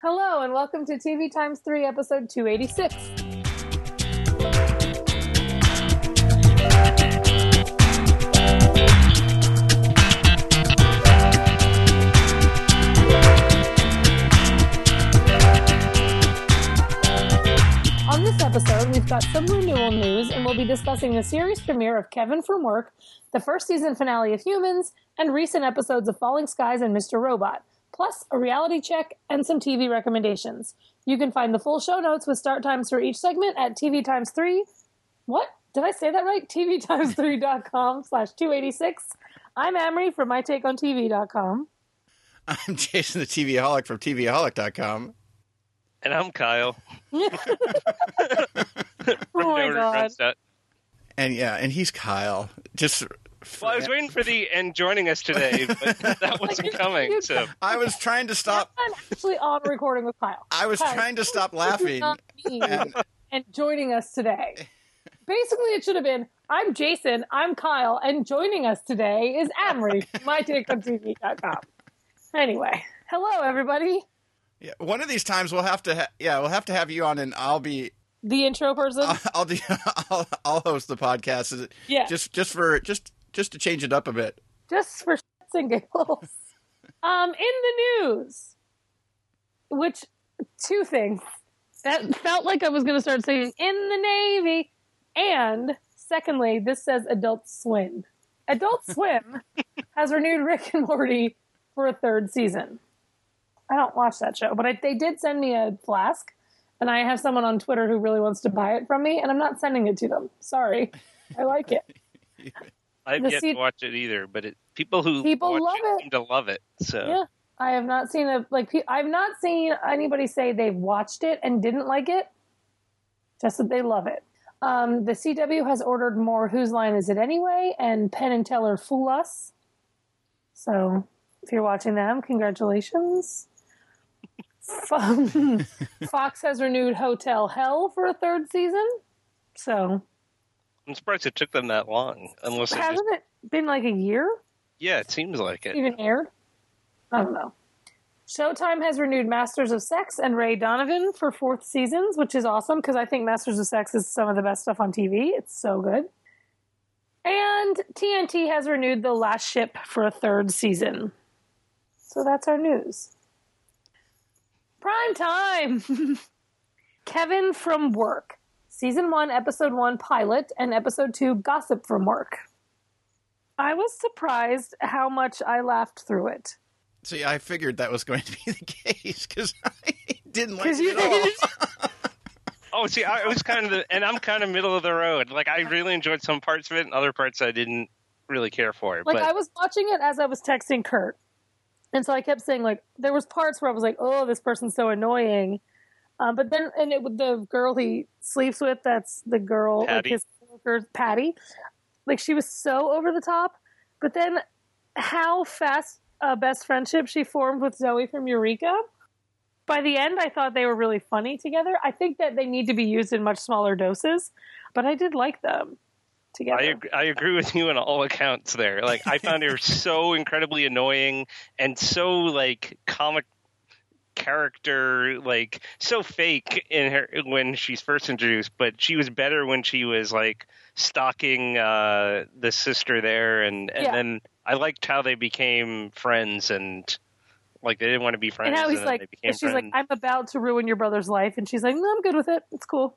Hello, and welcome to TV Times 3, episode 286. On this episode, we've got some renewal news, and we'll be discussing the series premiere of Kevin from Work, the first season finale of Humans, and recent episodes of Falling Skies and Mr. Robot, plus a reality check and some TV recommendations. You can find the full show notes with start times for each segment at TV Times 3. What? Did I say that right? TVTimes3.com slash 286. I'm Amrie from MyTakeOnTV.com. I'm Jason the TVaholic from TVaholic.com. And I'm Kyle. Oh my Nerd god. And yeah, and he's Kyle. Just Well, I was waiting for the and joining us today, but that wasn't coming. So I was trying to stop I'm actually on recording with Kyle. I was Kyle, trying to stop laughing. And and joining us today. Basically, it should have been I'm Jason, I'm Kyle, and joining us today is Amrie from MyTakeOnTV.com. Anyway, hello everybody. yeah, one of these times we'll have to ha- yeah, we'll have to have you on and I'll be The intro person. I'll I'll, do, I'll, I'll host the podcast yeah, just, just just for just just to change it up a bit. Just for shits and giggles. Um, in the news, which two things that felt like I was going to start saying in the Navy, and secondly, this says Adult Swim. Adult Swim has renewed Rick and Morty for a third season. I don't watch that show, but I, they did send me a flask, and I have someone on Twitter who really wants to buy it from me, and I'm not sending it to them. Sorry, I like it. I've yet seat- to watch it either. But it, people who People love it. seem to love it. So Yeah, I have not seen a like. pe- I've not seen anybody say they've watched it and didn't like it. Just that they love it. Um, the CW has ordered more. Whose line is it anyway? And Penn and Teller fool us. So, if you're watching them, congratulations. Fox has renewed Hotel Hell for a third season. So, I'm surprised it took them that long. Unless it hasn't it been like a year? yeah, it seems like it. even aired? I don't know. Showtime has renewed Masters of Sex and Ray Donovan for fourth seasons, which is awesome because I think Masters of Sex is some of the best stuff on TV. It's so good. And TNT has renewed The Last Ship for a third season. So that's our news. Prime time! Kevin from Work. Season 1, Episode 1 pilot, and Episode 2 Gossip from Work. I was surprised how much I laughed through it. See, I figured that was going to be the case because I didn't like it you at all. Oh, see, I was kind of the, and I'm kind of middle of the road. Like I really enjoyed some parts of it, and other parts I didn't really care for. Like but I was watching it as I was texting Kurt, and so I kept saying like there was parts where I was like, "Oh, this person's so annoying," um, but then and it the girl he sleeps with, that's the girl like Patty. his coworker, Patty, like she was so over the top. But then how fast a best friendship she formed with Zoe from Eureka. By the end, I thought they were really funny together. I think that they need to be used in much smaller doses, but I did like them together. I ag- I agree with you on all accounts there. Like I found her so incredibly annoying and so like comic character like so fake in her when she's first introduced but she was better when she was like stalking uh the sister there and and Yeah. then I liked how they became friends and like they didn't want to be friends and how he's then like, they became she's like. I'm about to ruin your brother's life, and she's like, No, I'm good with it. It's cool.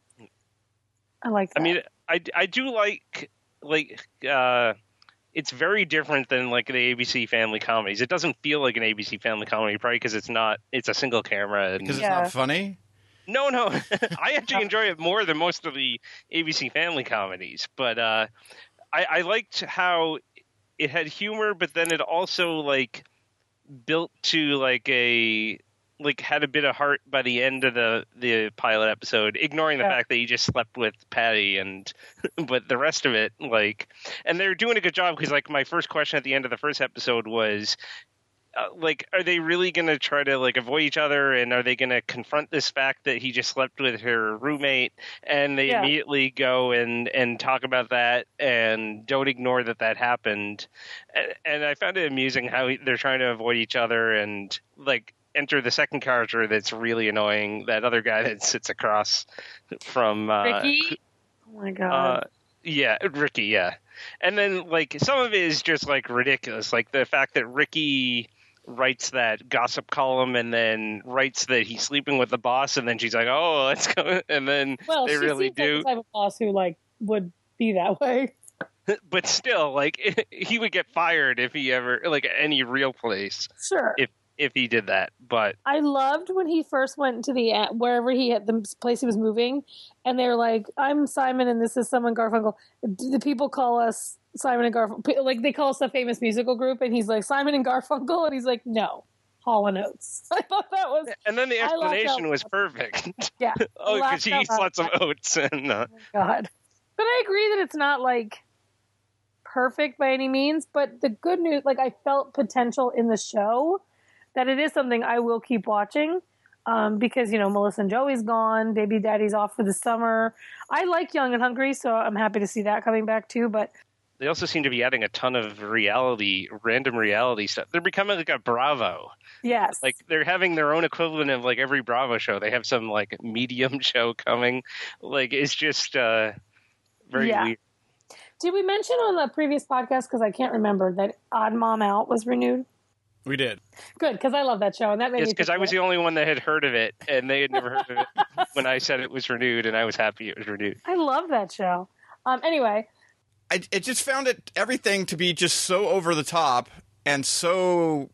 I like. That. I mean, I, I do like like uh, it's very different than like the ABC family comedies. It doesn't feel like an ABC family comedy, probably because it's not. It's a single camera. Because it's Yeah. not funny. no, no, I actually enjoy it more than most of the ABC family comedies. But uh, I, I liked how it had humor, but then it also like built to like a like had a bit of heart by the end of the the pilot episode, ignoring the Yeah. fact that he just slept with Patty and but the rest of it like and they're doing a good job because like my first question at the end of the first episode was uh, like are they really going to try to like avoid each other and are they going to confront this fact that he just slept with her roommate and they Yeah. immediately go and and talk about that and don't ignore that that happened and, and i found it amusing how they're trying to avoid each other and like enter the second character that's really annoying. That other guy that sits across from uh, Ricky. Oh my god. uh, yeah, Ricky, yeah. And then like some of it is just like ridiculous, like the fact that Ricky writes that gossip column and then writes that he's sleeping with the boss, and then she's like, "Oh, let's go," and then well, they she really seems like do. the type of boss who like would be that way. but still, like he would get fired if he ever like any real place Sure. If- if he did that. But I loved when he first went to the wherever he had the place he was moving, and they're like, "I'm Simon, and this is someone Garfunkel." The people call us Simon and Garfunkel, like they call us a famous musical group, and he's like Simon and Garfunkel, and he's like, "No, Hall and Oates." I thought that was and then the I laughed out explanation was perfect. yeah, oh, because he eats lots of oats and. Uh, God. But I agree that it's not like perfect by any means. But the good news, like I felt potential in the show that it is something I will keep watching. Um, because you know Melissa and Joey's gone, Baby Daddy's off for the summer. I like Young and Hungry, so I'm happy to see that coming back too. But They also seem to be adding a ton of reality, random reality stuff. They're becoming like a Bravo. yes, Like they're having their own equivalent of like every Bravo show. They have some like medium show coming. Like it's just uh very Yeah. weird. did we mention on the previous podcast because I can't remember that Odd Mom Out was renewed? We did. Good because I love that show, and that made Yes, me because I was of the only one that had heard of it, and they had never heard of it when I said it was renewed, and I was happy it was renewed. I love that show. Um, anyway, I, I just found it everything to be just so over the top and so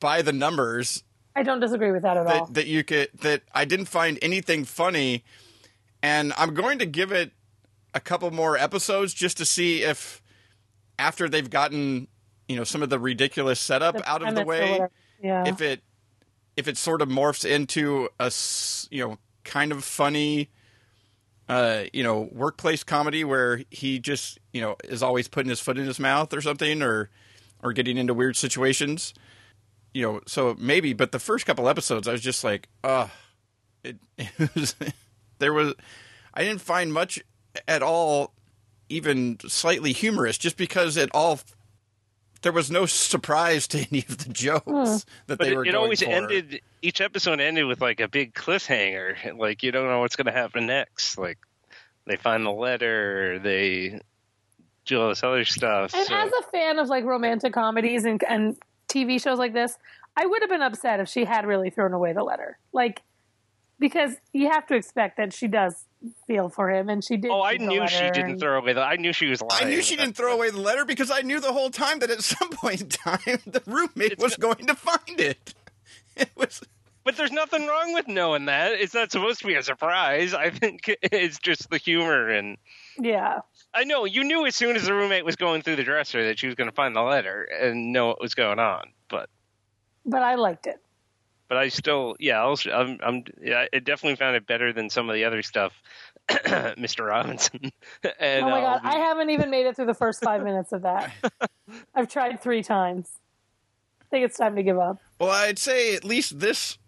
by the numbers I don't disagree with that at all. that, that you could that I didn't find anything funny, and I'm going to give it a couple more episodes just to see if after they've gotten you know some of the ridiculous setup The out of the way. Yeah. if it if it sort of morphs into a you know kind of funny uh you know workplace comedy where he just you know is always putting his foot in his mouth or something or or getting into weird situations you know so maybe but the first couple episodes i was just like uh it, it was there was i didn't find much at all even slightly humorous just because it all there was no surprise to any of the jokes that But they it, were it going always for. ended. Each episode ended with like a big cliffhanger. Like you don't know what's going to happen next. Like they find the letter. They do all this other stuff. And so- as a fan of like romantic comedies and and TV shows like this, I would have been upset if she had really thrown away the letter. Like because you have to expect that she does feel for him and she did. Oh, I knew she didn't and- throw away. The, I knew she was lying. I knew she didn't throw away the letter because I knew the whole time that at some point in time the roommate was going to find it. It was But there's nothing wrong with knowing that. It's not supposed to be a surprise. I think it's just the humor and. Yeah. I know you knew as soon as the roommate was going through the dresser that she was going to find the letter and know what was going on. But But I liked it. But I still, yeah, I'll, I'm, I'm, yeah, I definitely found it better than some of the other stuff, Mr. Robinson. and, oh my god, um, I haven't even made it through the first five minutes of that. I've tried three times. I think it's time to give up. well, I'd say at least this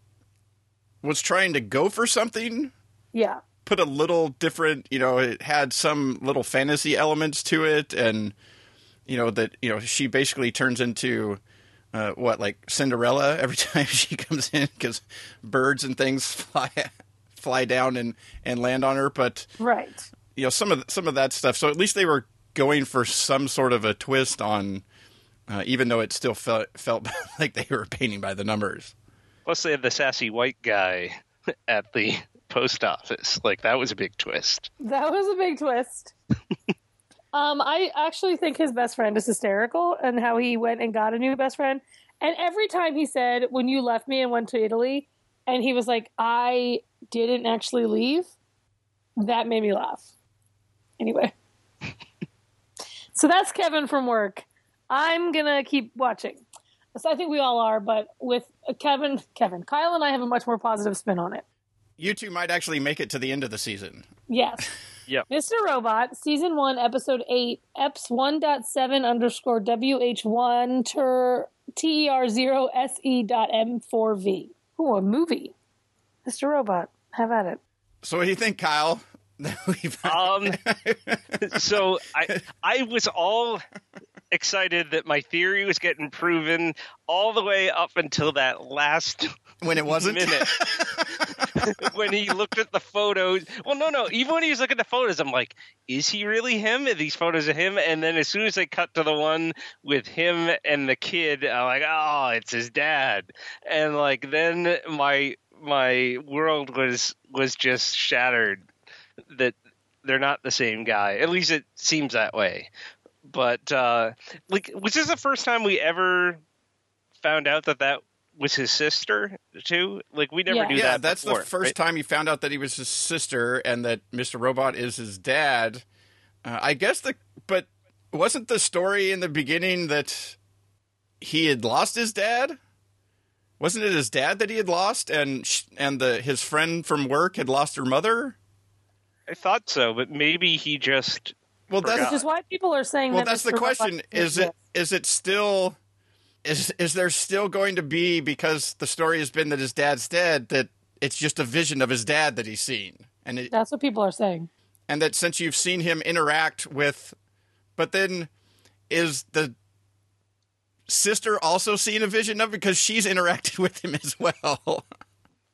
was trying to go for something. Yeah. Put a little different, you know, it had some little fantasy elements to it, and you know that you know she basically turns into uh, what like Cinderella every time she comes in because birds and things fly fly down and and land on her, but Right. you know some of some of that stuff. So at least they were going for some sort of a twist on, uh, even though it still felt felt like they were painting by the numbers. Plus, they had the sassy white guy at the post office. Like that was a big twist. That was a big twist. um, I actually think his best friend is hysterical and how he went and got a new best friend. And every time he said, When you left me and went to Italy, and he was like, I didn't actually leave, that made me laugh. Anyway. so that's Kevin from work. I'm going to keep watching. So I think we all are, but with Kevin, Kevin, Kyle and I have a much more positive spin on it. You two might actually make it to the end of the season. Yes. Yep. Mr. Robot, season one, episode eight, EPS 1.7 underscore WH1 ter TER 0 SE dot M4V. Ooh, a movie. Mr. Robot, have at it. So what do you think, Kyle? Um, so I, I was all excited that my theory was getting proven all the way up until that last when it wasn't minute when he looked at the photos. Well, no, no. Even when he was looking at the photos, I'm like, is he really him? Are these photos of him? And then as soon as they cut to the one with him and the kid, I'm like, oh, it's his dad. And like then my my world was was just shattered that they're not the same guy. At least it seems that way. But uh like was this the first time we ever found out that that was his sister too? Like we never Yeah. knew yeah, that. Yeah, that's before, the first right? time you found out that he was his sister and that Mr. Robot is his dad. Uh, I guess the but wasn't the story in the beginning that he had lost his dad? Wasn't it his dad that he had lost and sh- and the his friend from work had lost her mother? I thought so, but maybe he just Well, that's Which is why people are saying well, that. that's the Mr. Robot question. Is it is it still is is there still going to be because the story has been that his dad's dead that it's just a vision of his dad that he's seen and it, That's what people are saying. and that since you've seen him interact with but then is the sister also seeing a vision of because she's interacted with him as well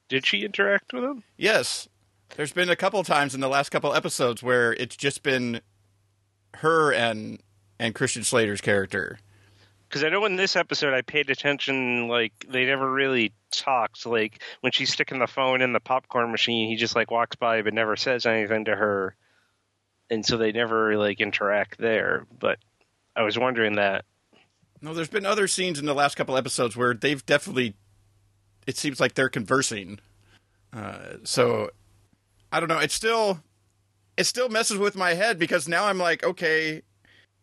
did she interact with him? yes there's been a couple times in the last couple episodes where it's just been her and and christian slater's character Because I know in this episode I paid attention. Like they never really talked. Like when she's sticking the phone in the popcorn machine, he just like walks by but never says anything to her, and so they never like interact there. But I was wondering that. no there's been other scenes in the last couple episodes where they've definitely it seems like they're conversing uh, so i don't know it's still it still messes with my head because now i'm like okay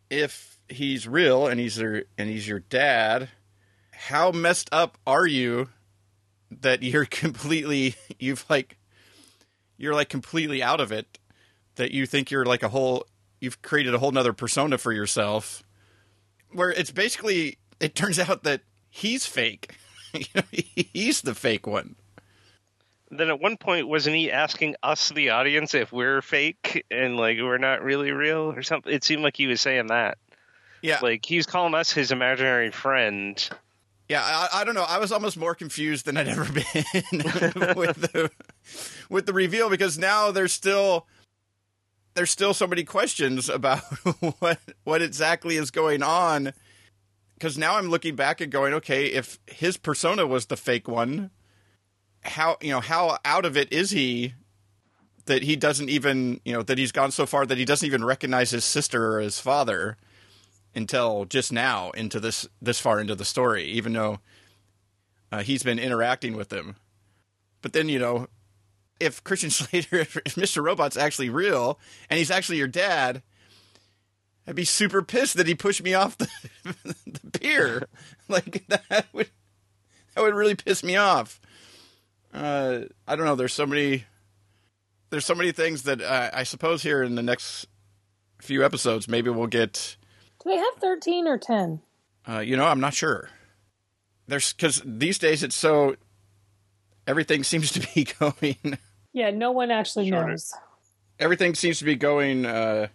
if he's real and he's your and he's your dad how messed up are you that you're completely you've like you're like completely out of it that you think you're like a whole you've created a whole nother persona for yourself where it's basically it turns out that he's fake. You know, he's the fake one Then at one point, wasn't he asking us, the audience, if we're fake and like we're not really real or something? It seemed like he was saying that. yeah Like he was calling us his imaginary friend. Yeah, I, I don't know. I was almost more confused than I'd ever been with the with the reveal because now there's still there's still so many questions about what what exactly is going on. Because now I'm looking back and going, okay, if his persona was the fake one, how you know how out of it is he that he doesn't even you know that he's gone so far that he doesn't even recognize his sister or his father until just now into this this far into the story, even though uh, he's been interacting with them. But then you know, if Christian Slater, if, if Mr. Robot's actually real and he's actually your dad, I'd be super pissed that he pushed me off the, the pier. Like that would that would really piss me off. Uh, I don't know. There's so many. There's so many things that uh, I suppose here in the next few episodes, maybe we'll get Do they have 13 or 10? uh, you know, I'm not sure. There's because these days it's so everything seems to be going. Yeah, no one actually Shorter. knows. Everything seems to be going uh,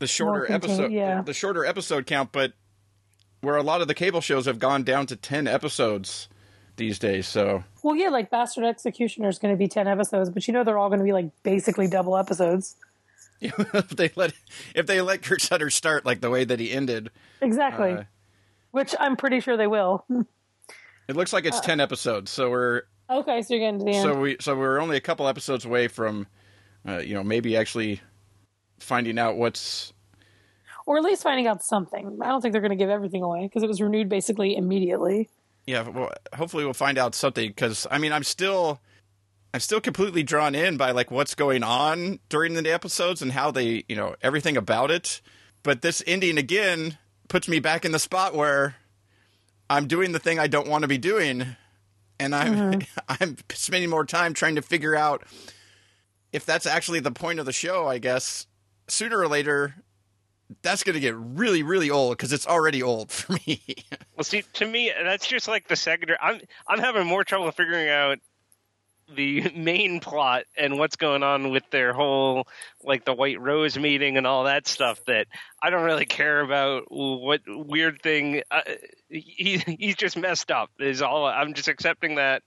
the shorter More episode, yeah. the shorter episode count, but where a lot of the cable shows have gone down to ten episodes these days. So Well, yeah, like Bastard Executioner is going to be 10 episodes, but you know they're all going to be like basically double episodes. if they let if they let Kurt Sutter start like the way that he ended, Exactly. Uh, Which I'm pretty sure they will. it looks like Uh, it's ten episodes. So we're okay, so you're getting to the end. so we so we're only a couple episodes away from, uh, you know, maybe actually finding out what's or at least finding out something. I don't think they're going to give everything away because it was renewed basically immediately. Yeah, well, hopefully we'll find out something because I mean I'm still I'm still completely drawn in by like what's going on during the episodes and how they you know everything about it. But this ending again puts me back in the spot where I'm doing the thing I don't want to be doing, and I'm mm-hmm. I'm spending more time trying to figure out if that's actually the point of the show. I guess sooner or later. That's going to get really, really old because it's already old for me. Well, see, to me, that's just like the second. I'm I'm having more trouble figuring out the main plot and what's going on with their whole like the White Rose meeting and all that stuff that I don't really care about what weird thing uh, he he's just messed up is all I'm just accepting that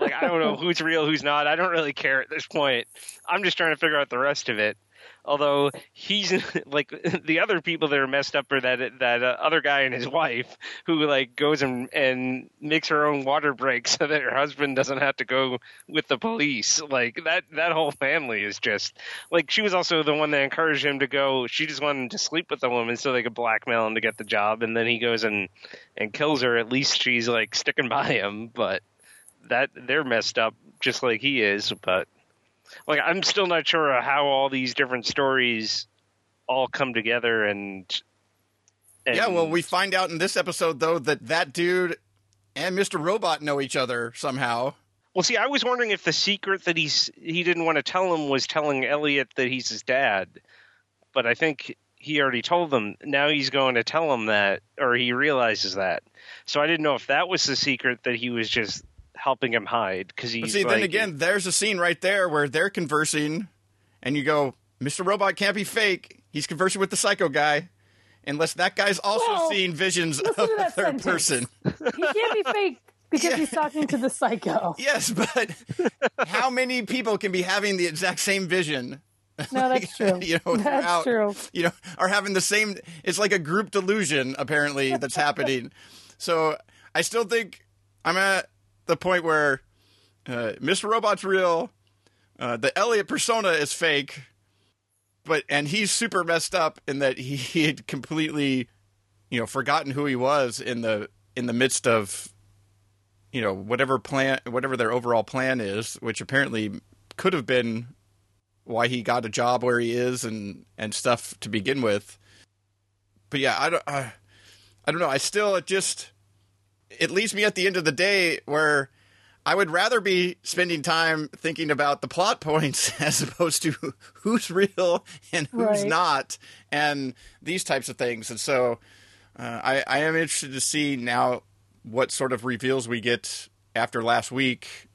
like I don't know who's real who's not I don't really care at this point I'm just trying to figure out the rest of it although he's like the other people that are messed up are that that uh, other guy and his wife who like goes and and makes her own water break so that her husband doesn't have to go with the police. Like that that whole family is just like she was also the one that encouraged him to go she just wanted to sleep with the woman so they could blackmail him to get the job. And then he goes and and kills her. At least she's like sticking by him. But that they're messed up just like he is. But like I'm still not sure how all these different stories all come together and, and yeah, well, we find out in this episode though that that dude and Mr. Robot know each other somehow. Well, see, I was wondering if the secret that he's he didn't want to tell him was telling Elliot that he's his dad, but I think he already told them. Now he's going to tell him that, or he realizes that. So I didn't know if that was the secret that he was just helping him hide because he's. But see, like, then again, there's a scene right there where they're conversing, and you go, "Mr. Robot can't be fake. He's conversing with the psycho guy." Unless that guy's also Well, seeing visions of to a third sentence. person. He can't be fake because Yeah. he's talking to the psycho. Yes, but how many people can be having the exact same vision? No, that's true. you know, that's throughout- true. You know, are having the same. It's like a group delusion apparently that's happening. So I still think I'm at the point where uh, Mr. Robot's real. Uh, the Elliot persona is fake, but and he's super messed up in that he, he had completely, you know, forgotten who he was in the in the midst of, you know, whatever plan, whatever their overall plan is, which apparently could have been why he got a job where he is and and stuff to begin with. But yeah, I don't uh, I don't know. I still it just it leaves me at the end of the day where I would rather be spending time thinking about the plot points as opposed to who's real and who's Right. not and these types of things. And so uh, I, I am interested to see now what sort of reveals we get after last week.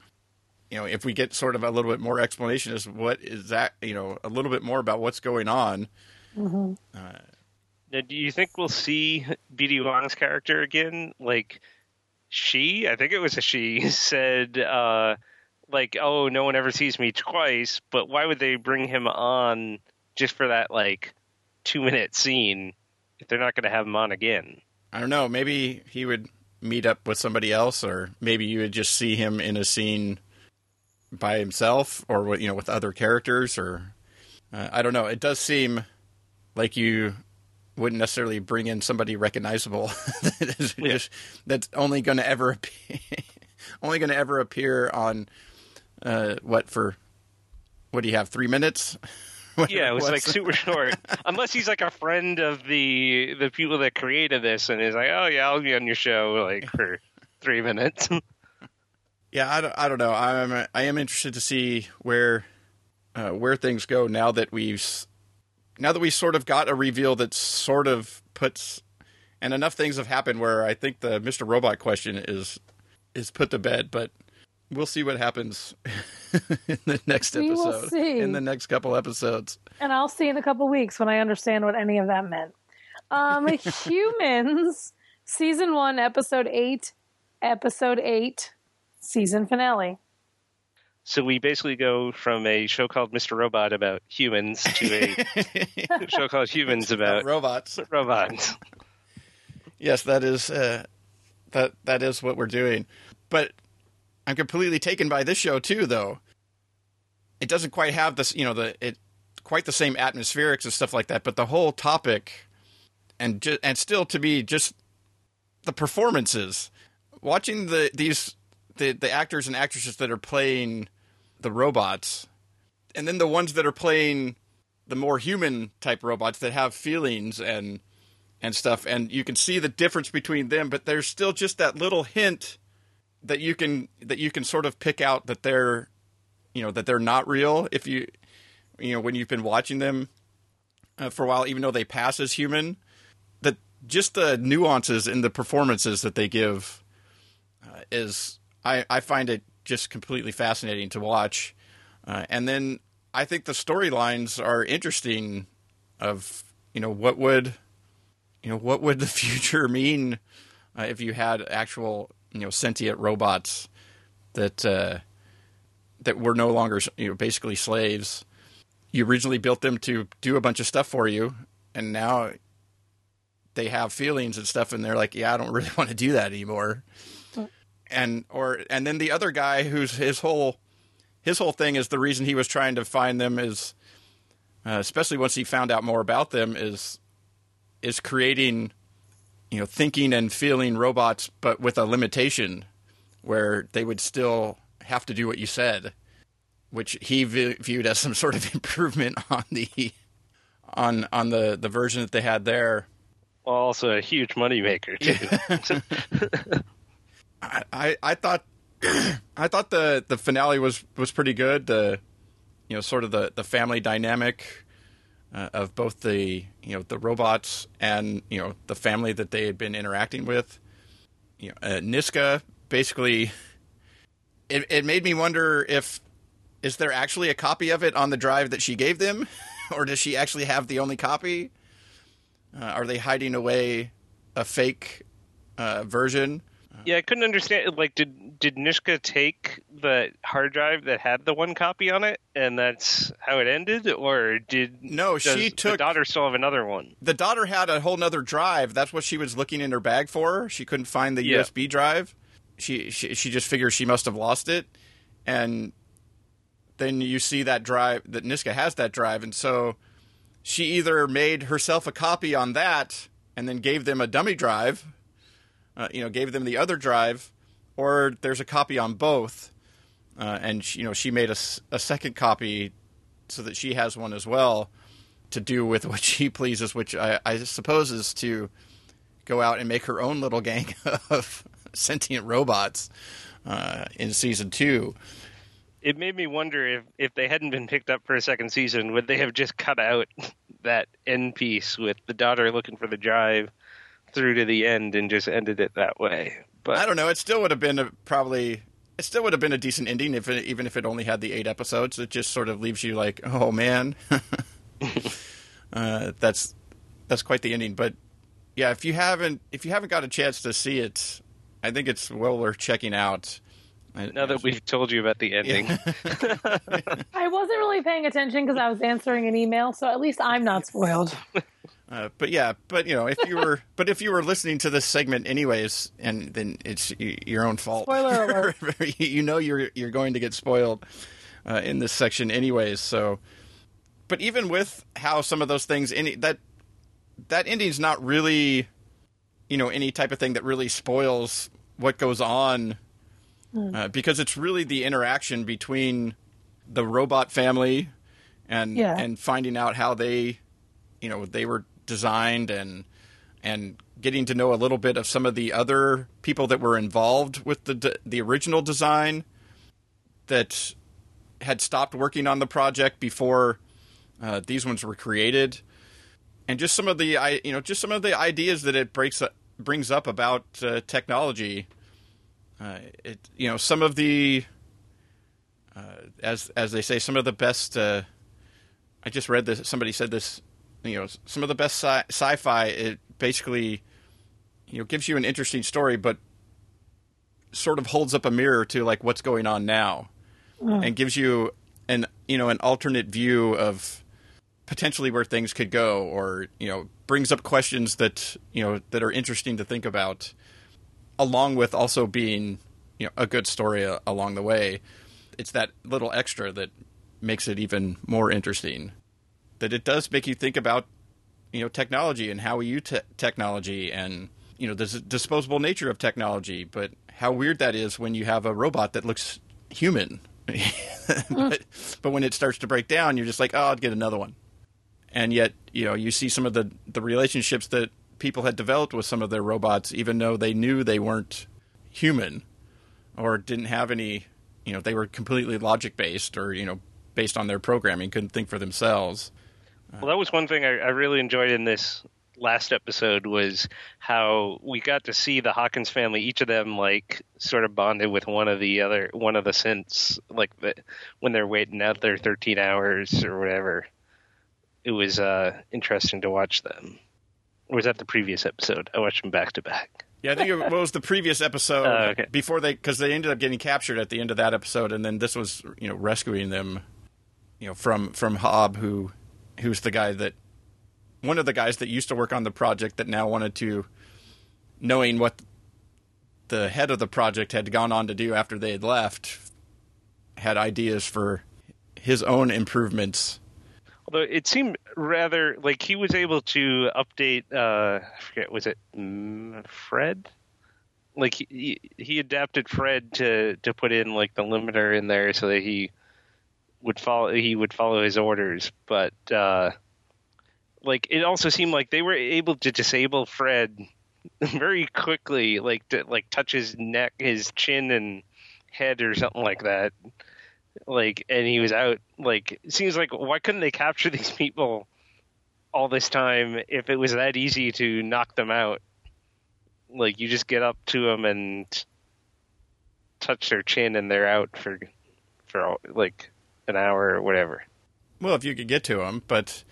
You know, if we get sort of a little bit more explanation as what is that, you know, a little bit more about what's going on. Now, do you think we'll see BD Wong's character again? Like, she, I think it was a she, said, uh, like, oh, no one ever sees me twice, but why would they bring him on just for that, like, two minute scene if they're not going to have him on again? I don't know. Maybe he would meet up with somebody else, or maybe you would just see him in a scene by himself, or you know, with other characters, or uh, I don't know. It does seem like you wouldn't necessarily bring in somebody recognizable that is Yeah. just- that's only going to ever appear, only going to ever appear on uh, what for? What do you have? Three minutes? Yeah, it was like was. super short. Unless he's like a friend of the the people that created this and is like, oh, yeah, I'll be on your show, like, for three minutes. Yeah, I don't, I don't know. I'm I am interested to see where uh, where things go now that we've now that we sort of got a reveal that sort of puts and enough things have happened where I think the Mr. Robot question is is put to bed, but we'll see what happens in the next We will episode see. in the next couple episodes. And I'll see in a couple weeks when I understand what any of that meant. Um, Humans, season one, episode eight, episode eight, season finale. So we basically go from a show called Mr. Robot about humans to a show called Humans about robots. robots. Yes, that is uh, that that is what we're doing. But I'm completely taken by this show too, though. It doesn't quite have this, you know, the it quite the same atmospherics and stuff like that. But the whole topic, and ju- and still to be just the performances, watching the these the the actors and actresses that are playing the robots, and then the ones that are playing the more human type robots that have feelings and and stuff and you can see the difference between them but there's still just that little hint that you can that you can sort of pick out that they're you know that they're not real if you you know when you've been watching them uh, for a while even though they pass as human that just the nuances in the performances that they give uh, is I, I find it just completely fascinating to watch. Uh, and then I think the storylines are interesting. Of you know what would you know what would the future mean uh, if you had actual you know sentient robots that uh, that were no longer you know basically slaves. You originally built them to do a bunch of stuff for you, and now they have feelings and stuff, and they're like, "Yeah, I don't really want to do that anymore." And or and then the other guy who's his whole his whole thing is the reason he was trying to find them is, uh, especially once he found out more about them, is is creating, you know, thinking and feeling robots, but with a limitation where they would still have to do what you said, which he v- viewed as some sort of improvement on the on on the the version that they had there. Well, also a huge moneymaker too. I, I, thought I thought the the finale was was pretty good. The you know sort of the the family dynamic uh, of both the you know the robots and you know the family that they had been interacting with. You know, uh, Niska basically it it made me wonder if is there actually a copy of it on the drive that she gave them, or does she actually have the only copy? Uh, are they hiding away a fake uh, version? Uh-huh. Yeah, I couldn't understand. Like, did did Nishka take the hard drive that had the one copy on it, and that's how it ended, or did no? She took the daughter still have another one. The daughter had a whole nother drive. That's what she was looking in her bag for. She couldn't find the Yeah. USB drive. She, she she just figures she must have lost it, and then you see that drive that Niska has that drive, and so she either made herself a copy on that and then gave them a dummy drive, uh, you know, gave them the other drive, or there's a copy on both, uh, and she, you know she made a, a second copy so that she has one as well to do with what she pleases, which I, I suppose is to go out and make her own little gang of sentient robots uh, in season two. It made me wonder if if they hadn't been picked up for a second season, would they have just cut out that end piece with the daughter looking for the drive through to the end and just ended it that way? But I don't know. It still would have been a, probably. It still would have been a decent ending if it, even if it only had the eight episodes. It just sort of leaves you like, oh man, uh, that's that's quite the ending. But yeah, if you haven't if you haven't got a chance to see it, I think it's well worth checking out. now that we've told you about the ending, I wasn't really paying attention because I was answering an email, so at least I'm not spoiled. Uh, but yeah, but you know, if you were, but if you were listening to this segment anyways, and then it's y- your own fault. Spoiler alert. you know you're you're going to get spoiled uh, in this section anyways. So, but even with how some of those things, any that that ending's not really, you know, any type of thing that really spoils what goes on, uh, because it's really the interaction between the robot family and Yeah. and finding out how they, you know, they were designed and and getting to know a little bit of some of the other people that were involved with the the original design that had stopped working on the project before uh, these ones were created, and just some of the I you know just some of the ideas that it breaks up, brings up about uh, technology. Uh, it you know some of the uh, as as they say some of the best. Uh, I just read this. Somebody said this. You know, some of the best sci- sci-fi. It basically, you know, gives you an interesting story, but sort of holds up a mirror to like what's going on now, mm. and gives you an you know an alternate view of potentially where things could go, or you know, brings up questions that you know that are interesting to think about, along with also being you know a good story a- along the way. It's that little extra that makes it even more interesting. That it does make you think about you know technology and how we use te- technology and you know the disposable nature of technology. But how weird that is when you have a robot that looks human. Hmm. But, but when it starts to break down you're just like oh i'll get another one. And yet you know you see some of the the relationships that people had developed with some of their robots even though they knew they weren't human or didn't have any you know they were completely logic based or you know based on their programming couldn't think for themselves well, that was one thing I, I really enjoyed in this last episode was how we got to see the Hawkins family, each of them like sort of bonded with one of the other, one of the synths, like the, when they're waiting out their 13 hours or whatever. It was uh, interesting to watch them. Or was that the previous episode? I watched them back to back. Yeah, I think it was the previous episode Oh, okay. before they because they ended up getting captured at the end of that episode, and then this was you know rescuing them, you know from from Hobb, who who's the guy that one of the guys that used to work on the project that now wanted to, knowing what the head of the project had gone on to do after they had left, had ideas for his own improvements. Although it seemed rather like he was able to update. Uh, I forget, was it Fred? Like he he adapted Fred to to put in like the limiter in there so that he would follow he would follow his orders. But uh, like it also seemed like they were able to disable Fred very quickly, like to like touch his neck, his chin, and head or something like that like and he was out like it seems like why couldn't they capture these people all this time if it was that easy to knock them out like you just get up to them and touch their chin and they're out for for all, like an hour or whatever Well, if you could get to him, but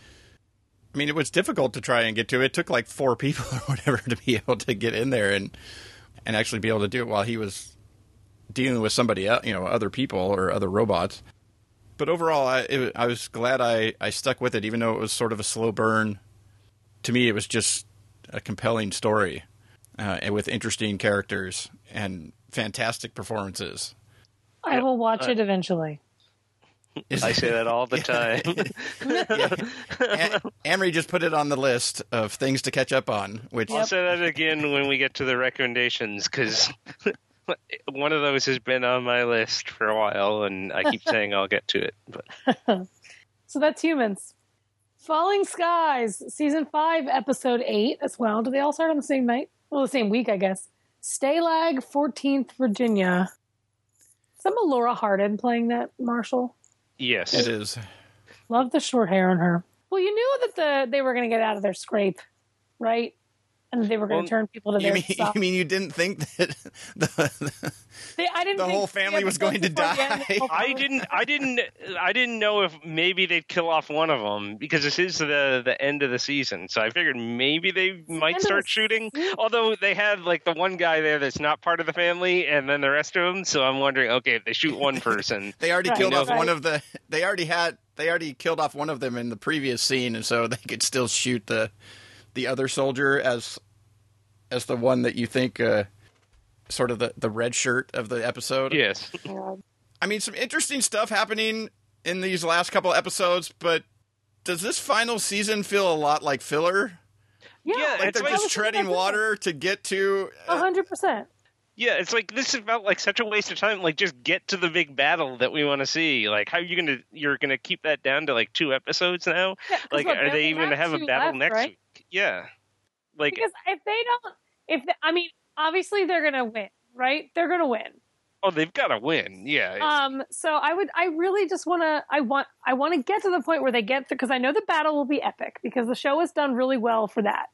I mean, it was difficult to try and get to. It took like four people or whatever to be able to get in there and and actually be able to do it while he was dealing with somebody else, you know, other people or other robots. But overall, I it, I was glad I I stuck with it, even though it was sort of a slow burn. To me, it was just a compelling story, uh, and with interesting characters and fantastic performances. I will watch Uh, it eventually. Is- i say that all the time An- Amrie just put it on the list of things to catch up on, which i'll say that again when we get to the recommendations because one of those has been on my list for a while and i keep saying i'll get to it but So that's humans. Falling Skies, season five, episode eight as well. Do they all start on the same night? Well, the same week, I guess. Stalag, 14th Virginia. Is that Laura Hardin playing that Marshall? Yes it is. Love the short hair on her. Well, you knew that the they were going to get out of their scrape, right? And they were going Well, to turn people to You their mean, stuff. you mean you didn't think that the, They, I didn't the think whole family was going to before the end, die? the I didn't. I didn't. I didn't know if maybe they'd kill off one of them because this is the the end of the season. So I figured maybe they might end of start the shooting. season? Mm. Although they had like the one guy there that's not part of the family, and then the rest of them. So I'm wondering, okay, if they shoot one person, they already Right, killed off right. one of the they already had they already killed off one of them in the previous scene, and so they could still shoot the the other soldier as as the one that you think uh, sort of the the red shirt of the episode. yes, I mean, some interesting stuff happening in these last couple episodes, but does this final season feel a lot like filler? Yeah, Yeah, Like It's they're like- just treading water to get to. A Uh, hundred percent. yeah. It's like this is felt like such a waste of time. Like just get to the big battle that we want to see. Like how are you gonna you're gonna keep that down to like two episodes now? Yeah, 'cause Like look, are they even gonna have a battle left, next right? week? Yeah. Like Because if they don't, if they, I mean, obviously they're gonna win, right? They're gonna win. oh, they've got to win. Yeah. Um, so I would, I really just want to, I want, I want to get to the point where they get through because I know the battle will be epic because the show has done really well for that.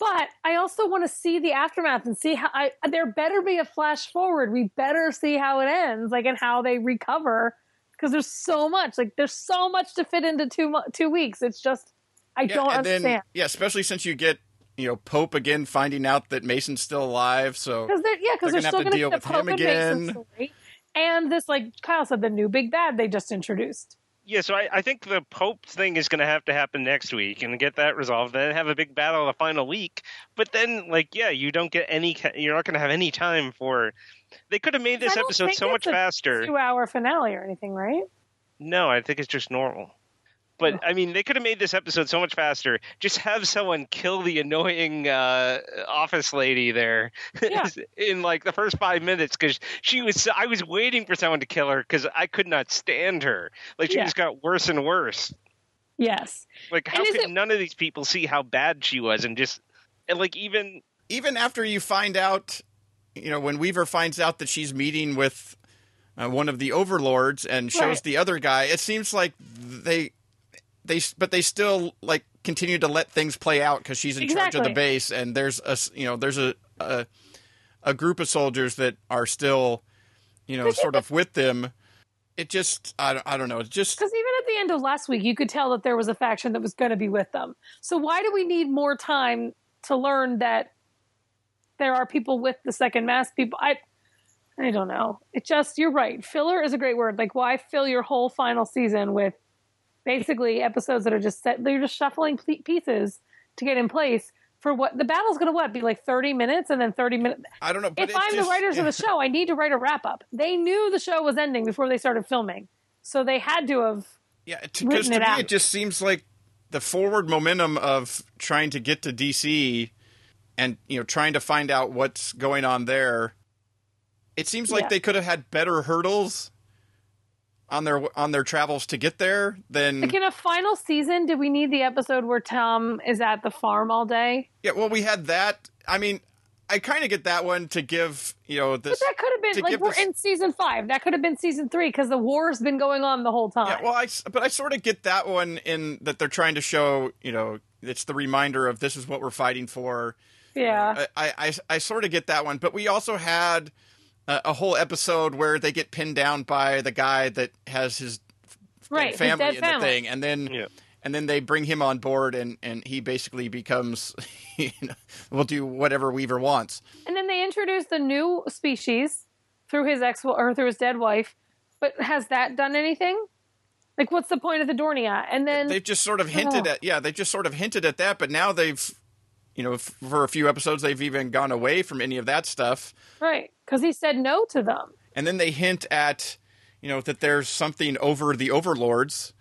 But I also want to see the aftermath and see how I, there better be a flash forward. We better see how it ends, like and how they recover because there's so much, like there's so much to fit into two two weeks. It's just, I yeah, don't and understand. then yeah, especially since you get you know Pope again finding out that Mason's still alive, so Because they're yeah, because They're they're, gonna have still to going to deal with the him Pope and again. story, and this like Kyle said, the new big bad they just introduced. Yeah, so I, I think the Pope thing is going to have to happen next week and get that resolved. Then have a big battle the final week. But then, like, yeah, you don't get any. You're not going to have any time for. They could have made this episode think so much a faster. Two hour finale or anything, right? No, I think it's just normal. But I mean, they could have made this episode so much faster. Just have someone kill the annoying uh, office lady there Yeah. in like the first five minutes because she was. I was waiting for someone to kill her because I could not stand her. Like she Yeah. just got worse and worse. Yes. Like how And could it- none of these people see how bad she was and just and like even even after you find out, you know, when Weaver finds out that she's meeting with uh, one of the overlords and shows Right. the other guy, it seems like they they but they still like continue to let things play out because she's in charge of the base, and there's a you know there's a a, a group of soldiers that are still you know sort of with them. It just I don't, I don't know. It just Because even at the end of last week, you could tell that there was a faction that was going to be with them. So why do we need more time to learn that there are people with the second mass people? I I don't know. It just you're right. Filler is a great word. Like why fill your whole final season with basically episodes that are just set? They're just shuffling pieces to get in place for what the battle's going to what be like 30 minutes and then 30 minutes I don't know. But if I'm just- the writers of the show, I need to write a wrap up. They knew the show was ending before they started filming, so they had to have. Yeah, because written to it me out. it just seems like the forward momentum of trying to get to DC and you know trying to find out what's going on there. It seems like Yeah. they could have had better hurdles on their on their travels to get there then Like in a final season, did we need the episode where Tom is at the farm all day? yeah. Well, we had that. I mean, I kind of get that one to give you know this. But that could have been like we're this- in season five. That could have been season three because the war's been going on the whole time. Yeah, well, I but I sort of get that one in that they're trying to show you know it's the reminder of this is what we're fighting for. yeah. I, I, I sort of get that one, but we also had a, a whole episode where they get pinned down by the guy that has his right. family dead in family. the thing, and then Yeah. and then they bring him on board, and and he basically becomes, you know, will do whatever Weaver wants. And then they introduce the new species through his ex or through his dead wife. But has that done anything? Like, what's the point of the Dornia? And then They've just sort of hinted Oh. at yeah, they've just sort of hinted at that, but now they've. You know, f- for a few episodes, they've even gone away from any of that stuff. right because he said no to them. and then they hint at you know that there's something over the overlords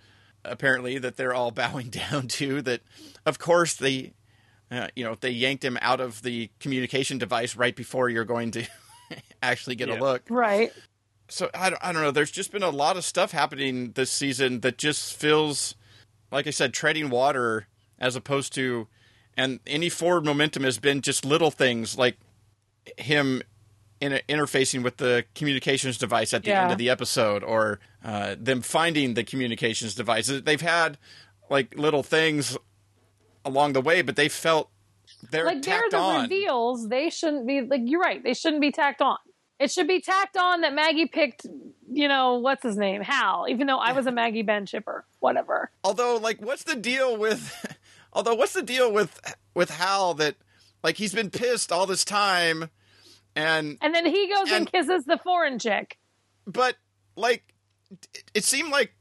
apparently that they're all bowing down to that of course they uh, you know they yanked him out of the communication device right before you're going to actually get Yeah. a look Right. so I don't, I don't know there's just been a lot of stuff happening this season that just feels like i said treading water as opposed to and any forward momentum has been just little things like him in interfacing with the communications device at the end of the episode or uh, them finding the communications device. They've had like little things along the way but they felt they're like they're the on. reveals. They shouldn't be like you're right. They shouldn't be tacked on. It should be tacked on that maggie picked you know what's his name? Hal even though i was a maggie ben shipper. Whatever. Although like what's the deal with although what's the deal with with hal that like he's been pissed all this time and and then he goes and, And- kisses the foreign chick. But like it, it seemed like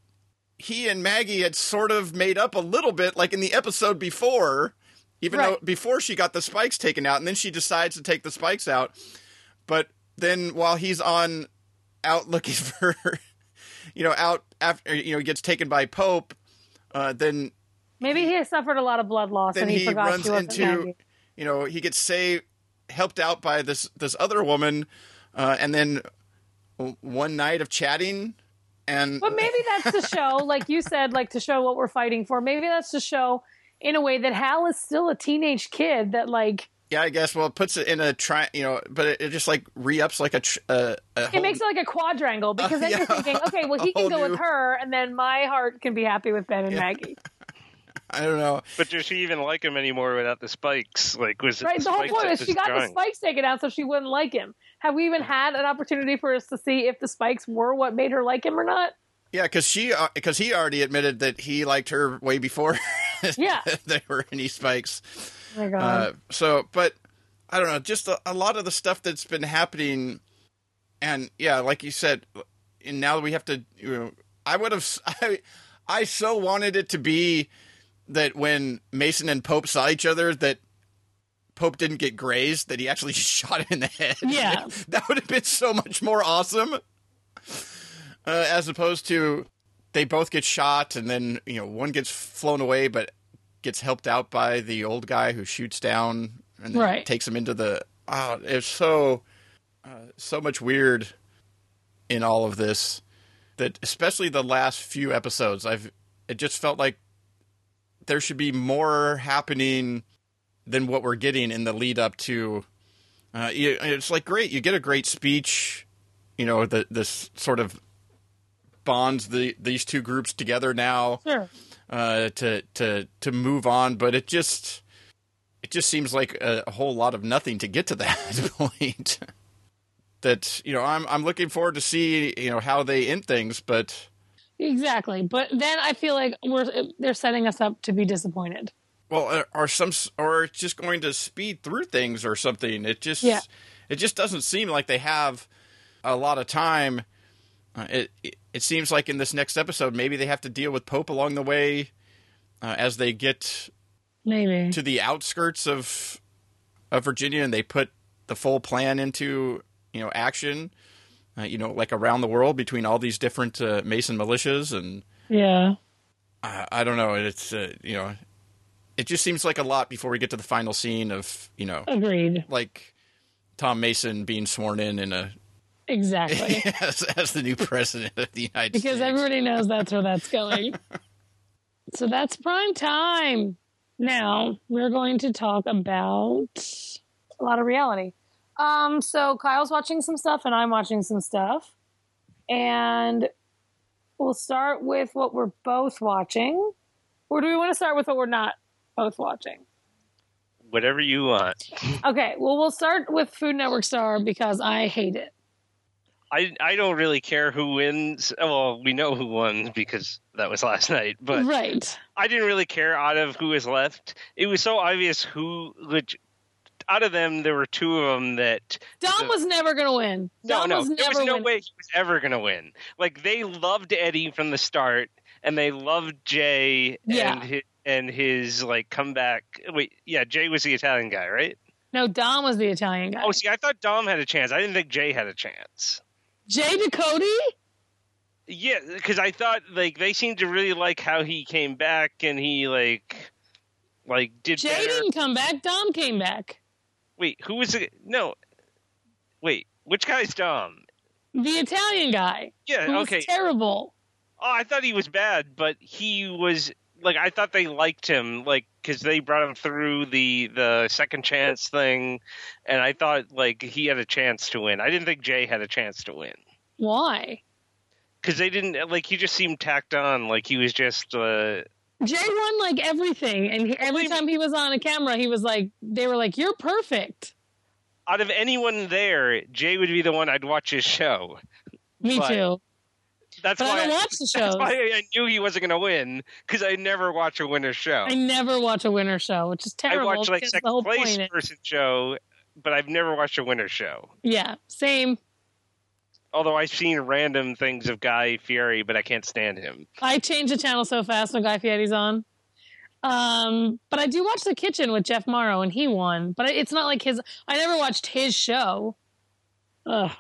he and maggie had sort of made up a little bit like in the episode before even though before she got the spikes taken out and then she decides to take the spikes out. But then while he's on out looking for you know out after you know he gets taken by pope uh, then maybe he has suffered a lot of blood loss and he, he forgot runs she wasn't into maggie you know he gets saved helped out by this this other woman uh, and then one night of chatting and but maybe that's to show like you said like to show what we're fighting for maybe that's to show in a way that hal is still a teenage kid that like yeah i guess well it puts it in a tri you know but it, it just like re-ups like a, tr- a, a it makes it like a quadrangle because then yeah. you're thinking, okay, well, he can go new- with her, and then my heart can be happy with Ben and Maggie. i don't know But does she even like him anymore without the spikes? Like, was it Right? the The whole point that is she was got the spikes taken out so she wouldn't like him. Have we even had an opportunity for us to see if the spikes were what made her like him or not? yeah because she because he already admitted that he liked her way before Yeah. there were any spikes Oh my God. Uh, so, but I don't know, just a, a lot of the stuff that's been happening, and yeah, like you said, and now we have to. You know, I would have. I, I so wanted it to be that when Mason and Pope saw each other, that Pope didn't get grazed, that he actually shot him in the head. Yeah. that would have been so much more awesome. Uh, as opposed to they both get shot, and then you know one gets flown away, but gets helped out by the old guy who shoots down and Right. takes him into the. Oh, it's so uh, so much weird in all of this that especially the last few episodes I've it just felt like there should be more happening than what we're getting in the lead up to uh, it's like great you get a great speech you know the this sort of bonds the these two groups together now sure. uh, to to to move on, but it just it just seems like a, a whole lot of nothing to get to that point. that you know, I'm I'm looking forward to see you know how they end things, but Exactly. But then I feel like we're they're setting us up to be disappointed. well, are- are some or it's just going to speed through things or something. It just Yeah. it just doesn't seem like they have a lot of time. Uh, it, it it seems like in this next episode, maybe they have to deal with Pope along the way uh, as they get Maybe. to the outskirts of of Virginia and they put the full plan into you know action. Uh, you know, like around the world between all these different uh, Mason militias, and Yeah. I, I don't know. It's uh, you know, it just seems like a lot before we get to the final scene of you know, Agreed. like Tom Mason being sworn in in a Exactly. as, as the new president of the United because States. Because everybody knows that's where that's going. so that's prime time. Now we're going to talk about a lot of reality. Um, so Kyle's watching some stuff and I'm watching some stuff, and we'll start with what we're both watching, or do we want to start with what we're not both watching? Whatever you want. Okay, well we'll start with Food Network Star because I hate it. I I don't really care who wins. Well, we know who won because that was last night. But right. I didn't really care out of who was left. It was so obvious who. Which, out of them, there were two of them that Dom The- was never going to win. Dom no, was there was no win- way he was ever going to win. Like they loved Eddie from the start, and they loved Jay Yeah. and his, and his like comeback. Wait, yeah, Jay was the Italian guy, right? No, Dom was the Italian guy. Oh, see, I thought Dom had a chance. I didn't think Jay had a chance. Jay Ducote? Yeah, because I thought like they seemed to really like how he came back and he like like did Jay better. didn't come back. Dom came back. Wait, who was it? No, wait, which guy's Dom? The Italian guy. Yeah, okay. was terrible. Oh, I thought he was bad, but he was like I thought they liked him, like because they brought him through the the second chance thing, and I thought like he had a chance to win. I didn't think Jay had a chance to win Why? because they didn't like he just seemed tacked on, like he was just. uh Jay won like everything, and he, every time he was on a camera, he was like, "They were like, you're perfect." Out of anyone there, Jay would be the one I'd watch his show. Me But too. That's But why I don't watch the That's shows. why I knew he wasn't going to win because I never watch a winner's show. I never watch a winner show, which is terrible. I watch like second place person show, but I've never watched a winner's show. yeah, same. Although I've seen random things of Guy Fieri, but I can't stand him. I change the channel so fast when Guy Fieri's on. Um, but I do watch The Kitchen with Jeff Mauro, and he won. But it's not like his. I never watched his show. Ugh.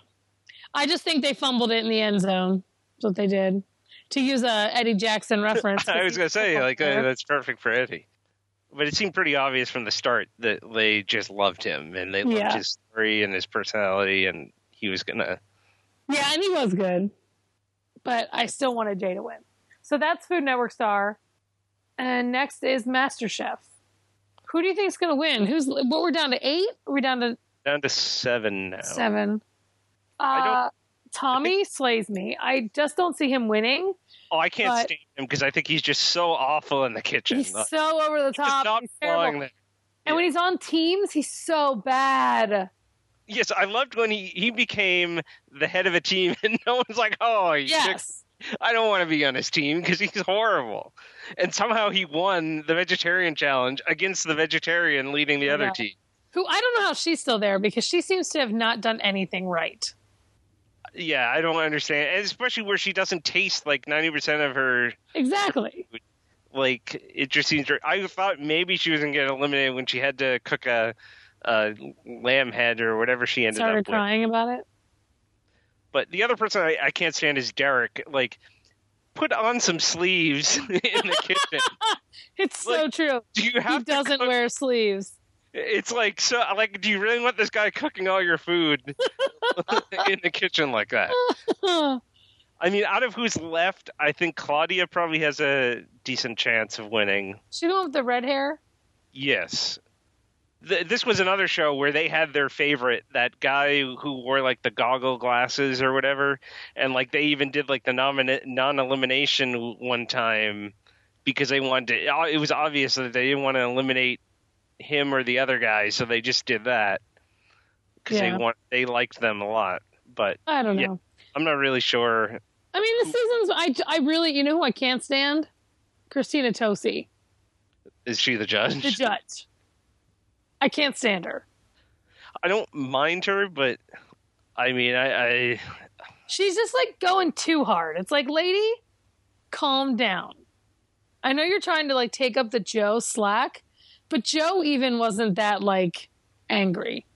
I just think they fumbled it in the end zone. That's what they did. To use a Eddie Jackson reference. I was going to say, like, uh, that's perfect for Eddie. But it seemed pretty obvious from the start that they just loved him and they loved Yeah. his story and his personality, and he was going to. Yeah, and he was good. But I still wanted Jay to win. So that's Food Network Star. And next is MasterChef. Who do you think is going to win? Who's what? We're down to eight. Are we down to Down to seven now. seven? I Uh, Tommy slays me. I just don't see him winning. Oh, I can't But- stand him because I think he's just so awful in the kitchen. He's Like, so over the he does top. not He's belong terrible. there. And when he's on teams, he's so bad. Yes, I loved when he, he became the head of a team and no one's like, oh, Yes. I don't want to be on his team because he's horrible. And somehow he won the vegetarian challenge against the vegetarian leading the other team. Who I don't know how she's still there because she seems to have not done anything right. Yeah, I don't understand. And especially where she doesn't taste like 90% of her, Exactly. like, it just seems. I thought maybe she was going to get eliminated when she had to cook a, a lamb head or whatever she ended Started up with. crying about it. But the other person I, I can't stand is Derek. Like, put on some sleeves in the kitchen. It's so true. Do you He have to doesn't cook- wear sleeves. It's like so. Like, do you really want this guy cooking all your food in the kitchen like that? I mean, out of who's left, I think Claudia probably has a decent chance of winning. she the one with the red hair? Yes. Th- this was another show where they had their favorite, that guy who wore like the goggle glasses or whatever, and like they even did like the nomina- non-elimination one time because they wanted to, uh, it was obvious that they didn't want to eliminate him or the other guy, so they just did that because Yeah. they want they liked them a lot. But I don't know. Yeah. I'm not really sure. I mean, the seasons. I I really, you know, who I can't stand? Christina Tosi, Is she the judge? the judge. I can't stand her. I don't mind her, but I mean, I, I She's just like going too hard. It's like, lady, calm down. I know you're trying to like take up the Joe slack, but Joe even wasn't that like angry.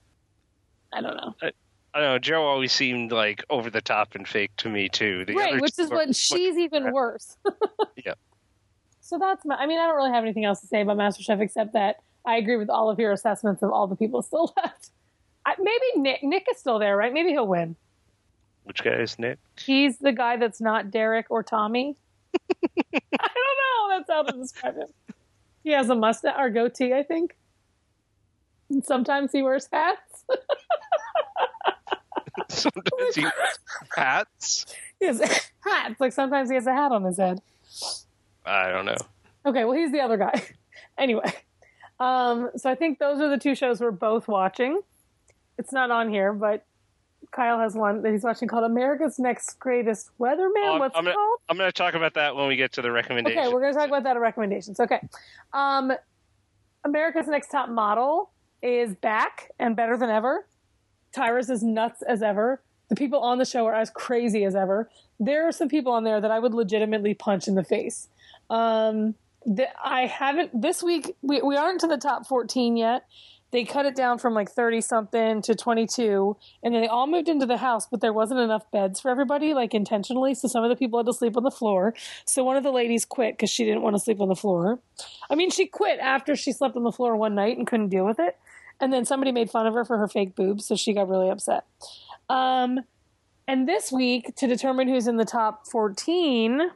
I don't know. I don't know. Joe always seemed like over the top and fake to me too. The right, which is what much she's even better. worse. Yeah. So that's my. I mean, I don't really have anything else to say about MasterChef except that I agree with all of your assessments of all the people still left. I, maybe Nick. Nick is still there, right? Maybe he'll win. Which guy is Nick? He's the guy that's not Derek or Tommy. I don't know. That's how to describe him. He has a mustache or goatee, I think. And sometimes he wears hats. Sometimes he wears hats. He has hats. Like sometimes he has a hat on his head. I don't know. Okay, well he's the other guy. anyway, um, so I think those are the two shows we're both watching. It's not on here, but Kyle has one that he's watching called America's Next Greatest Weatherman. Oh, What's I'm it gonna- called? I'm going to talk about that when we get to the recommendation. Okay, we're going to talk about that in recommendations. Okay. Um, America's Next Top Model is back and better than ever. Tyrus is nuts as ever. The people on the show are as crazy as ever. There are some people on there that I would legitimately punch in the face. Um, I haven't this week. We, we aren't to the top 14 yet. They cut it down from like 30 something to 22, and then they all moved into the house, but there wasn't enough beds for everybody, like intentionally. So some of the people had to sleep on the floor. So one of the ladies quit because she didn't want to sleep on the floor. I mean, she quit after she slept on the floor one night and couldn't deal with it. And then somebody made fun of her for her fake boobs, so she got really upset. Um, and this week, to determine who's in the top 14,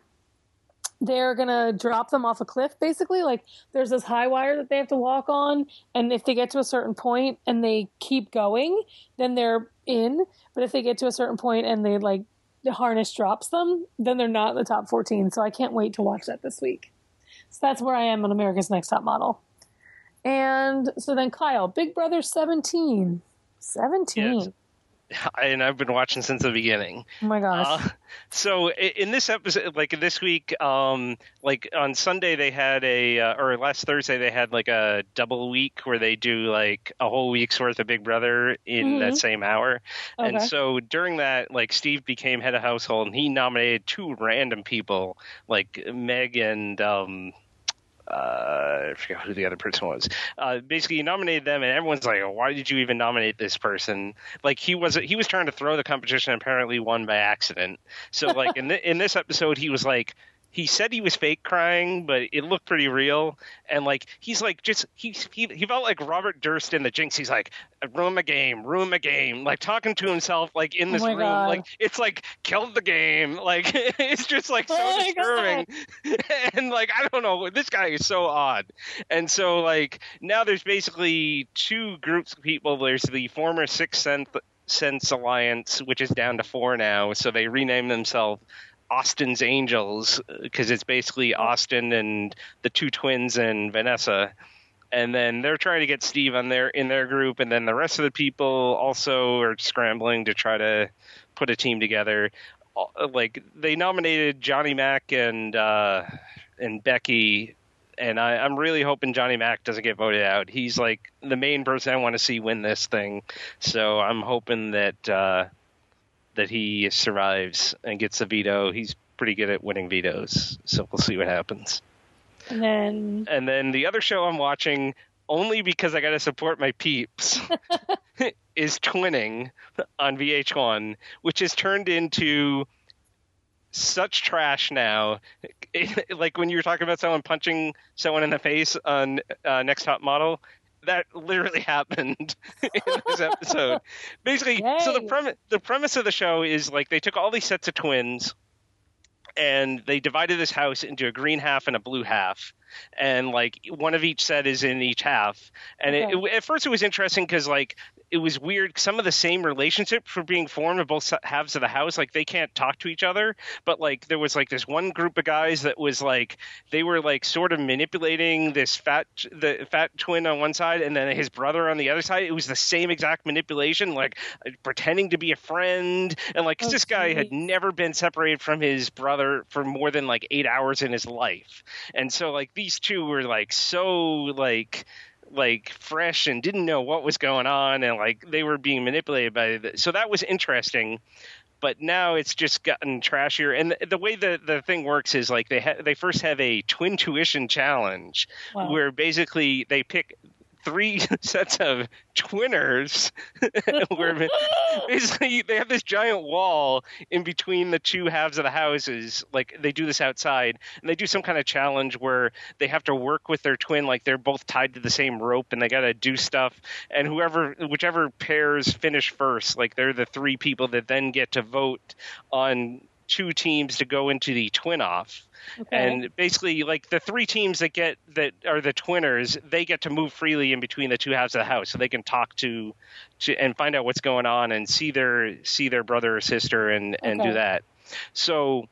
they're to drop them off a cliff, basically. Like, there's this high wire that they have to walk on. And if they get to a certain point and they keep going, then they're in. But if they get to a certain point and they, like, the harness drops them, then they're not in the top 14. So I can't wait to watch that this week. So that's where I am on America's Next Top Model. And so then Kyle, Big Brother 17. 17. Yes. and I've been watching since the beginning. Oh my gosh. Uh, so in this episode, like this week, um, like on Sunday they had a, uh, or last Thursday they had like a double week where they do like a whole week's worth of Big Brother in that Mhm. same hour. And so during that, like Steve became head of household, and he nominated two random people, like Meg and um, uh, I forget who the other person was. Uh, basically, he nominated them, and everyone's like, "Why did you even nominate this person?" Like he was he was trying to throw the competition, and apparently won by accident. So like in in this episode, he was like. He said he was fake crying, but it looked pretty real. And like he's like just he he, he felt like Robert Durst in the Jinx. He's like ruin a game, ruin a game, like talking to himself like in Oh this my room. God. Like it's like killed the game. Like it's just like so Oh disturbing. and like I don't know, this guy is so odd. And so like now there's basically two groups of people. There's the former Sixth Sense, Sense Alliance, which is down to four now. So they renamed themselves Austin's Angels because it's basically Austin and the two twins and Vanessa. And then they're trying to get Steve on their in their group, and then the rest of the people also are scrambling to try to put a team together. Uh, Like they nominated Johnny Mac and uh, and Becky, and I, I'm really hoping Johnny Mac doesn't get voted out. He's like the main person I want to see win this thing, so I'm hoping that uh, that he survives and gets a veto. He's pretty good at winning vetoes, so we'll see what happens. and then And then the other show I'm watching, only because I got to support my peeps, is Twinning on VH1, which has turned into such trash now. It- like when you were talking about someone punching someone in the face on uh, Next Top Model, that literally happened in this episode. Basically, so the premise the premise of the show is like they took all these sets of twins and they divided this house into a green half and a blue half and like one of each set is in each half. And it, it- at first it was interesting because like it was weird. Some of the same relationships were being formed of both halves of the house. Like they can't talk to each other, but like there was like this one group of guys that was like they were like sort of manipulating this fat the fat twin on one side and then his brother on the other side. It was the same exact manipulation, like pretending to be a friend, and like 'cause this guy had never been separated from his brother for more than like eight hours in his life, and so like these two were like so like like fresh and didn't know what was going on and like they were being manipulated by the, so that was interesting but now it's just gotten trashier and the, the way the the thing works is like they ha- they first have a twin tuition challenge Wow. where basically they pick three sets of twinners where basically they have this giant wall in between the two halves of the houses. Like they do this outside and they do some kind of challenge where they have to work with their twin like they're both tied to the same rope and they got to do stuff. And whoever whichever pairs finish first like they're the three people that then get to vote on two teams to go into the twin off. Okay. and basically like the three teams that get that are the twinners they get to move freely in between the two halves of the house so they can talk to, to and find out what's going on and see their see their brother or sister and and do that. So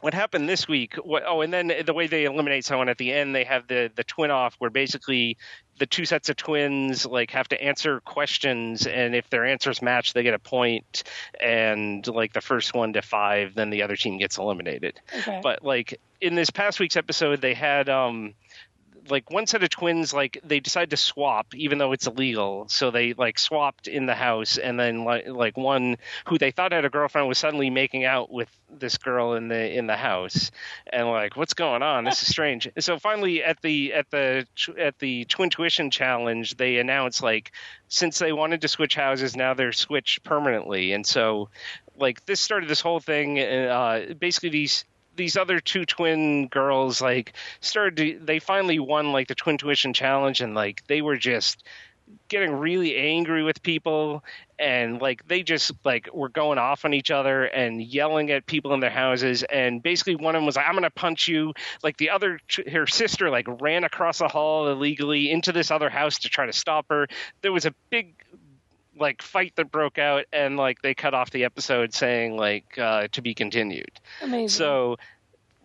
what happened this week what, oh and then the way they eliminate someone at the end they have the the twin off where basically the two sets of twins like have to answer questions and if their answers match they get a point and like the first one to five then the other team gets eliminated okay. but like in this past week's episode they had um like one set of twins like they decided to swap even though it's illegal. So they like swapped in the house and then like like one who they thought had a girlfriend was suddenly making out with this girl in the in the house. And like what's going on? This is strange. So finally at the at the at the twin tuition challenge they announced like since they wanted to switch houses now they're switched permanently. And so like this started this whole thing uh basically these these other two twin girls like started to, they finally won like the twin tuition challenge and like they were just getting really angry with people and like they just like were going off on each other and yelling at people in their houses and basically one of them was like i'm gonna punch you. Like the other her sister like ran across the hall illegally into this other house to try to stop her. There was a big like fight that broke out and like they cut off the episode saying like uh, to be continued Amazing. so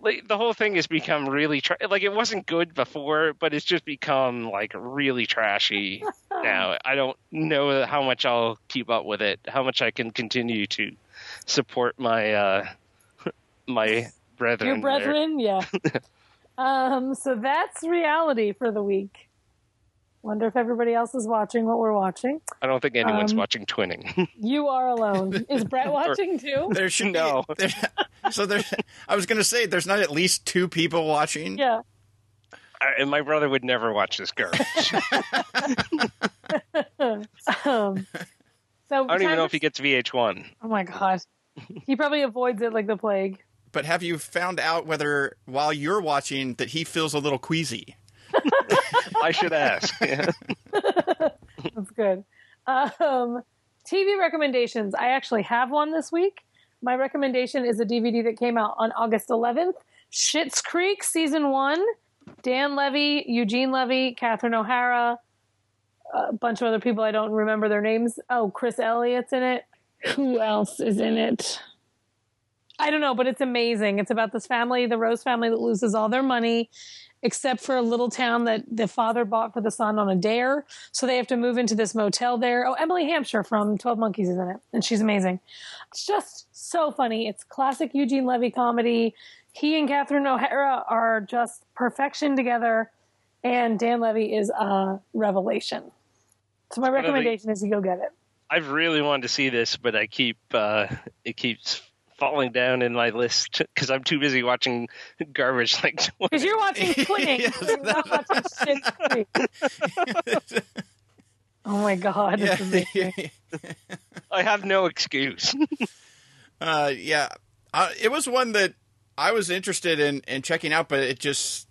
like, the whole thing has become really tra- like it wasn't good before, but it's just become like really trashy now. I don't know how much I'll keep up with it, how much I can continue to support my uh my brethren. Your there. brethren, yeah. um, so that's reality for the week. Wonder if everybody else is watching what we're watching. I don't think anyone's Um, watching twinning. You are alone. Is Brett watching too? There should No. be. There, so there, I was going to say there's not at least two people watching. Yeah. I- and my brother would never watch this garbage. Um, so I don't even know to- if he gets VH1. Oh my god. He probably avoids it like the plague. But have you found out whether while you're watching that he feels a little queasy? I should ask. Yeah. That's good. Um, TV recommendations. I actually have one this week. My recommendation is a DVD that came out on August 11th. Schitt's Creek season one. Dan Levy, Eugene Levy, Catherine O'Hara, a bunch of other people I don't remember their names. Oh, Chris Elliott's in it. Who else is in it? I don't know, but it's amazing. It's about this family, the Rose family, that loses all their money except for a little town that the father bought for the son on a dare. So they have to move into this motel there. Oh, Emily Hampshire from 12 Monkeys is in it, and she's amazing. It's just so funny. It's classic Eugene Levy comedy. He and Catherine O'Hara are just perfection together, and Dan Levy is a revelation. So my recommendation is you go get it. I've really wanted to see this, but I keep uh, it keeps falling down in my list because I'm too busy watching garbage like Because you're watching Twinning, Yes, you're not watching Schitt's Oh my god, it's amazing. I have no excuse. uh, yeah. Uh, it was one that I was interested in, in checking out, but it just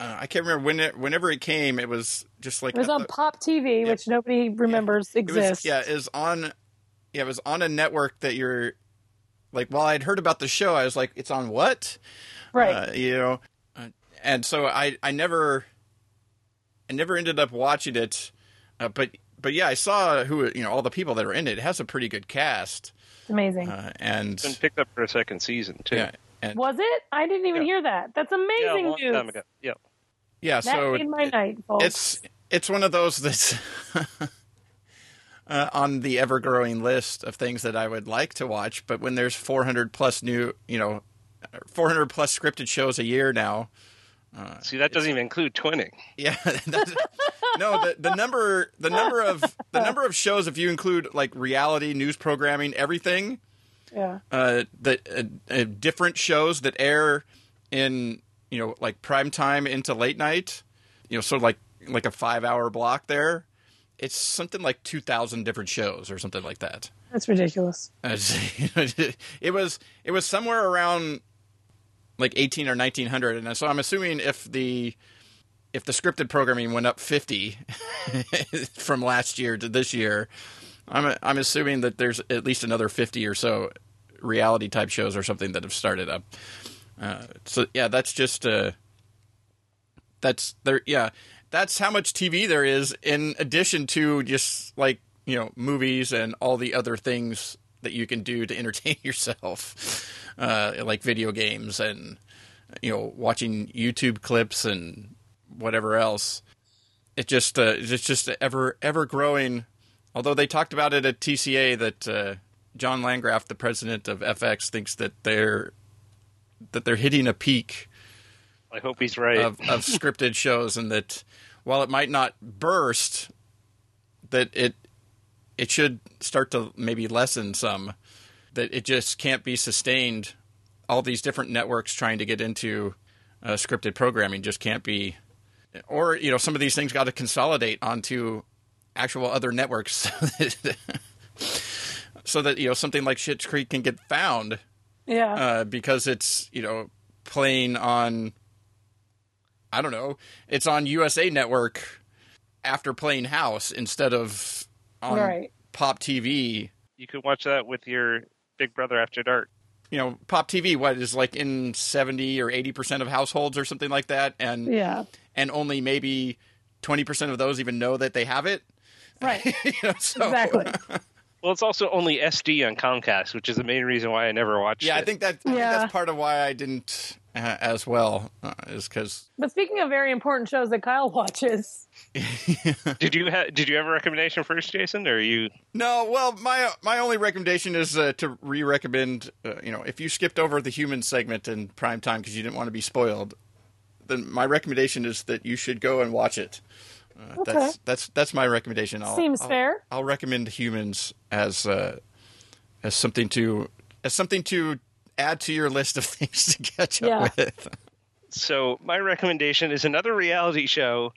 uh, I can't remember when it, whenever it came. It was just like It was on uh, Pop TV, which nobody remembers it was exists. yeah, it was on yeah, it was on a network that you're like. While I'd heard about the show, I was like, it's on what? right. uh, you know, uh, and so I I never I never ended up watching it, uh, but but yeah, I saw who you know all the people that are in it. It has a pretty good cast, It's amazing. uh, and It's been picked up for a second season too. yeah, and Was it? I didn't even Yeah. hear that. That's Yeah, a amazing long news. time ago. Yeah. yeah. That so made my night, folks. it's it's one of those that's uh, on the ever growing list of things that I would like to watch. But when there's 400 plus new, you know, 400 plus scripted shows a year now, See, that doesn't even include twinning. yeah, that's, no, the the number the number of the number of shows if you include like reality news programming, everything. yeah. uh, the uh, uh, different shows that air in you know like prime time into late night, you know, sort of like like a five hour block there. It's something like two thousand different shows or something like that. That's ridiculous. It was it was somewhere around like eighteen or nineteen hundred, and so I'm assuming if the if the scripted programming went up fifty from last year to this year, I'm I'm assuming that there's at least another fifty or so reality type shows or something that have started up. Uh, so yeah, that's just uh, that's there. Yeah, that's how much TV there is in addition to just like you know movies and all the other things that you can do to entertain yourself, uh, like video games and you know watching YouTube clips and whatever else. It just uh, it's just ever ever growing. Although they talked about it at TCA that uh, John Landgraf, the president of FX, thinks that they're that they're hitting a peak I hope he's right. of, of scripted shows, and that while it might not burst, that it it should start to maybe lessen some. That it just can't be sustained. All these different networks trying to get into uh, scripted programming just can't be, or you know, some of these things got to consolidate onto actual other networks, so that, so that you know something like Schitt's Creek can get found Yeah. uh, because it's you know playing on I don't know it's on USA Network after playing House instead of on Right. Pop TV. you could watch that with your Big Brother After Dark. You know, Pop TV what is like in seventy or eighty percent of households or something like that, and yeah. and only maybe twenty percent of those even know that they have it. Right. You know, so- Exactly. Well, it's also only SD on Comcast, which is the main reason why I never watched Yeah, it. I think that I think that's part of why I didn't uh, as well uh, is because But speaking of very important shows that Kyle watches, Did you ha- did you have a recommendation first, Jason, or are you? No, well, my my only recommendation is uh, to re-recommend. Uh, you know, if you skipped over the human segment in prime time because you didn't want to be spoiled, then my recommendation is that you should go and watch it. Uh, Okay. That's that's that's my recommendation. I'll, Seems I'll- fair. I'll recommend humans as uh, as something to as something to add to your list of things to catch up Yeah. with. So my recommendation is another reality show.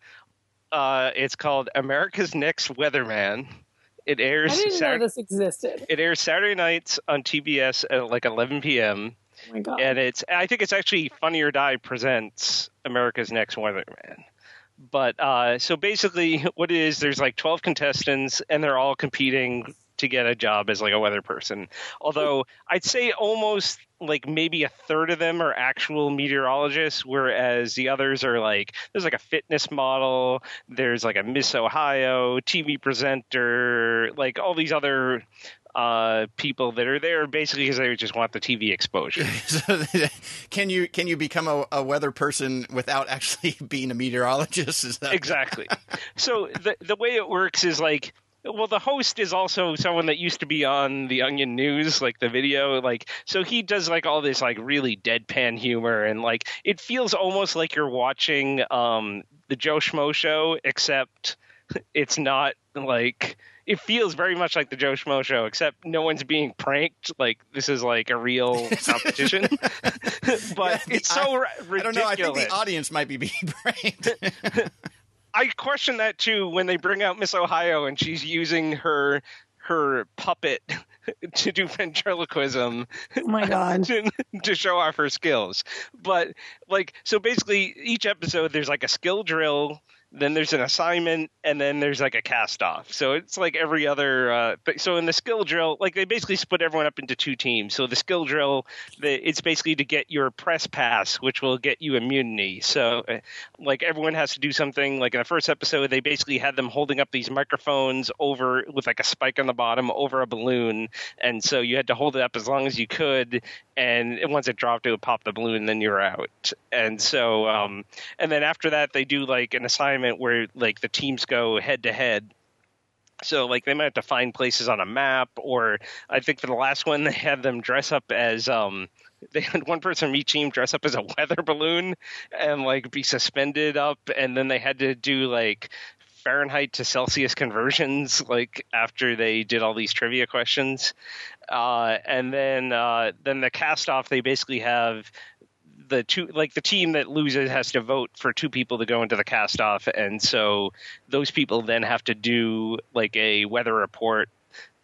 Uh, it's called America's Next Weatherman. It airs. I didn't know this existed. it airs Saturday nights on TBS at like 11 p.m. Oh my god. and it's I think it's actually Funny or Die presents America's Next Weatherman. But uh, so basically, what it is, there's like 12 contestants, and they're all competing to get a job as like a weather person. Although I'd say almost like maybe a third of them are actual meteorologists, whereas the others are like there's like a fitness model, there's like a Miss Ohio TV presenter, like all these other uh, people that are there basically because they just want the TV exposure. So, can you can you become a, a weather person without actually being a meteorologist? Is that exactly. So the the way it works is like well the host is also someone that used to be on the Onion News like the video like so he does like all this like really deadpan humor and like it feels almost like you're watching um the Joe Schmo show except it's not like it feels very much like the Joe Schmo show, except no one's being pranked. Like this is like a real competition, but Yeah, the- it's so I ridiculous. don't know. I think the audience might be being pranked. I question that too when they bring out Miss Ohio and she's using her her puppet to do ventriloquism oh my god. to, to show off her skills. But like so basically each episode there's like a skill drill then there's an assignment, and then there's like a cast off. So it's like every other. Uh, so in the skill drill, like they basically split everyone up into two teams. So the skill drill, the, it's basically to get your press pass, which will get you immunity. So uh, like everyone has to do something. Like in the first episode, they basically had them holding up these microphones over with like a spike on the bottom over a balloon, and so you had to hold it up as long as you could, and once it dropped, it would pop the balloon, and then you're out. And so, um, and then after that, they do like an assignment where like the teams go head to head. So like they might have to find places on a map, or I think for the last one they had them dress up as um they had one person from each team dress up as a weather balloon and like be suspended up, and then they had to do like Fahrenheit to Celsius conversions, like after they did all these trivia questions, uh, and then uh, then the cast off they basically have the two like the team that loses has to vote for two people to go into the cast off. And so those people then have to do like a weather report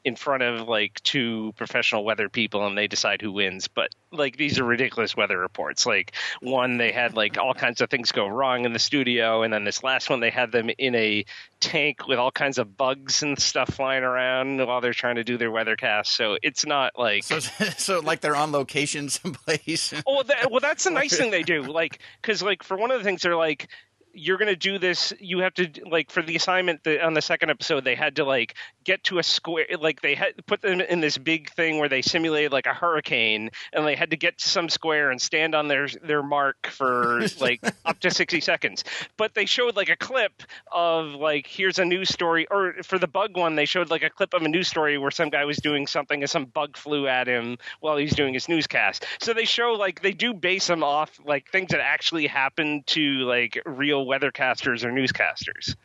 in front of like two professional weather people and they decide who wins. But like these are ridiculous weather reports. Like one they had like all kinds of things go wrong in the studio and then this last one they had them in a tank with all kinds of bugs and stuff flying around while they're trying to do their weathercast. So it's not like So, so like they're on location someplace. Oh, that, well, that's the nice thing they do. Like, because like for one of the things they're like, you're going to do this. You have to like for the assignment the, on the second episode, they had to like get to a square. Like they had put them in this big thing where they simulated like a hurricane, and they had to get to some square and stand on their their mark for like up to sixty seconds. But they showed like a clip of like here's a news story, or for the bug one, they showed like a clip of a news story where some guy was doing something and some bug flew at him while he's doing his newscast. So they show like they do base them off like things that actually happened to like real weathercasters or newscasters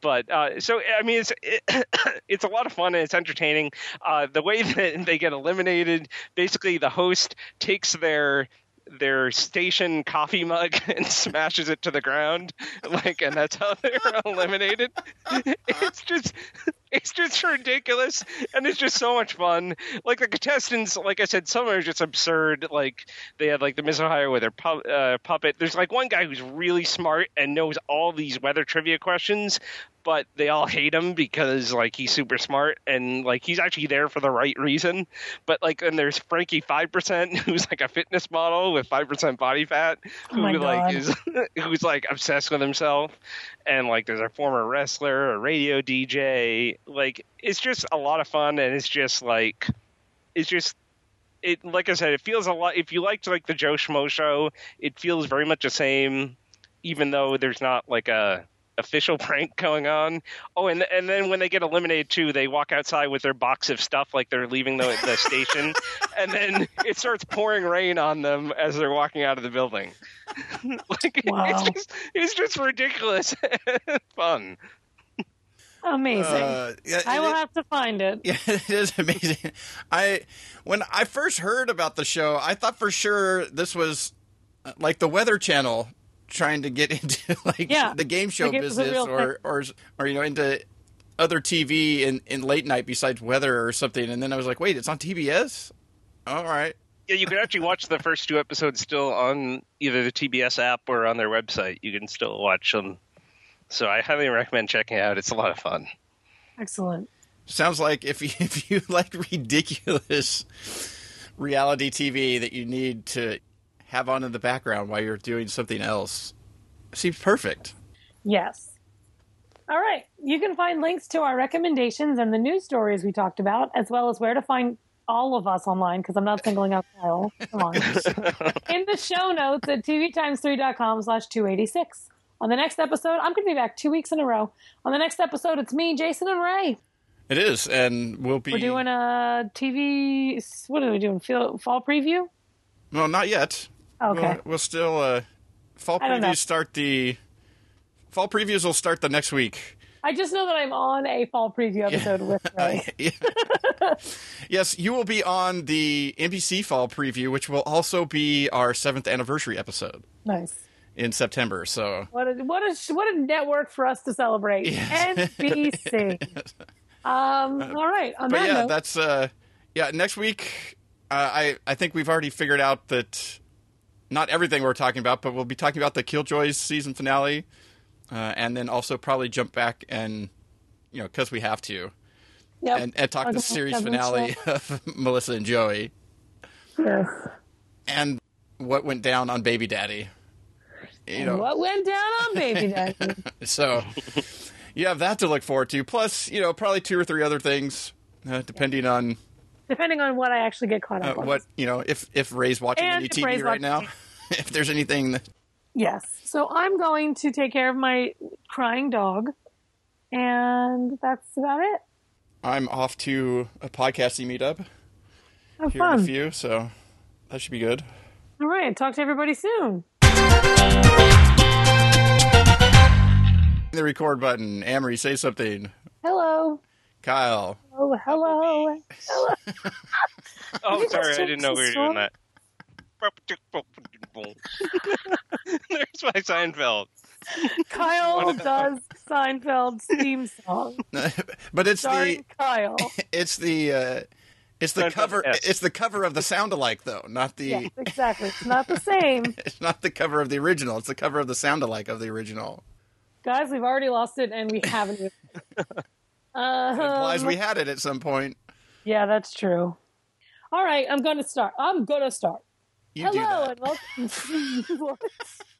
but uh, so I mean, it's it, it's a lot of fun and it's entertaining. Uh, the way that they get eliminated, basically, the host takes their their station coffee mug and smashes it to the ground, like, and that's how they're eliminated. It's just, it's just ridiculous, and it's just so much fun. Like the contestants, like I said, some are just absurd. Like they had like the Miss Ohio with their pu- uh, puppet. There's like one guy who's really smart and knows all these weather trivia questions, but they all hate him because like he's super smart and like he's actually there for the right reason. But like, and there's Frankie Five Percent, who's like a fitness model with five percent body fat, Oh who my like is who's like obsessed with himself. And like, there's a former wrestler, a radio DJ. Like, it's just a lot of fun, and it's just like, it's just. It like I said, it feels a lot. If you liked like the Joe Schmo show, it feels very much the same, even though there's not like a official prank going on. Oh, and and then when they get eliminated too, they walk outside with their box of stuff like they're leaving the, the station, and then it starts pouring rain on them as they're walking out of the building. like Wow. it's just it's just ridiculous fun. Amazing. Uh, yeah, I it- will have to find it. Yeah, it is amazing. I when I first heard about the show, I thought for sure this was uh, like the Weather Channel trying to get into like Yeah, the game show like it was a business or, or or you know into other TV in, in late night besides weather or something. And then I was like, wait, it's on TBS. All right. Yeah, you can actually watch the first two episodes still on either the TBS app or on their website. You can still watch them. So I highly recommend checking it out. It's a lot of fun. Excellent. Sounds like if you, if you like ridiculous reality TV that you need to have on in the background while you're doing something else, seems perfect. Yes. All right. You can find links to our recommendations and the news stories we talked about, as well as where to find all of us online, because I'm not singling out Kyle. Come on. In the show notes at tvtimes3.com slash 286. On the next episode, I'm going to be back two weeks in a row. On the next episode, it's me, Jason, and Ray. It is, and we'll be. We're doing a TV. What are we doing? Fall fall preview? No, not yet. Okay. We'll, we'll still. Uh, fall I don't know. previews start the. Fall previews will start the next week. I just know that I'm on a fall preview episode with Ray. Yeah. yes, you will be on the NBC fall preview, which will also be our seventh anniversary episode Nice. In September. So What a what a what a network for us to celebrate. Yes. NBC. Um. All right. On but that yeah, note, that's uh, yeah. Next week, uh, I I think we've already figured out that not everything we're talking about, but we'll be talking about the Killjoys season finale, uh, and then also probably jump back and you know because we have to Yep. and, and talk Talk the series finale of Melissa and Joey yes. and what went down on Baby Daddy. You know, what went down on Baby Daddy? so you have that to look forward to. Plus, you know, probably two or three other things, uh, depending on Depending on what I actually get caught uh, up on. what you know. If if Ray's watching And any TV Ray's right now, if there's anything that Yes. So I'm going to take care of my crying dog, and that's about it. I'm off to a podcasting meetup Have here in a few, so that should be good. All right. Talk to everybody soon. The record button. Amrie, say something. Hello. Kyle. Oh, hello. Hello. Oh, you sorry, I didn't know we were doing that. There's my Seinfeld. Kyle does Seinfeld's theme song. but it's Starring the Kyle. it's the uh, it's the Seinfeld cover S. it's the cover of the sound alike though, not the Yes, exactly. It's not the same. it's not the cover of the original. It's the cover of the sound alike of the original. Guys, we've already lost it and we haven't even. It implies we had it at some point. yeah, that's true. All right, I'm going to start. I'm going to start. You Hello and welcome.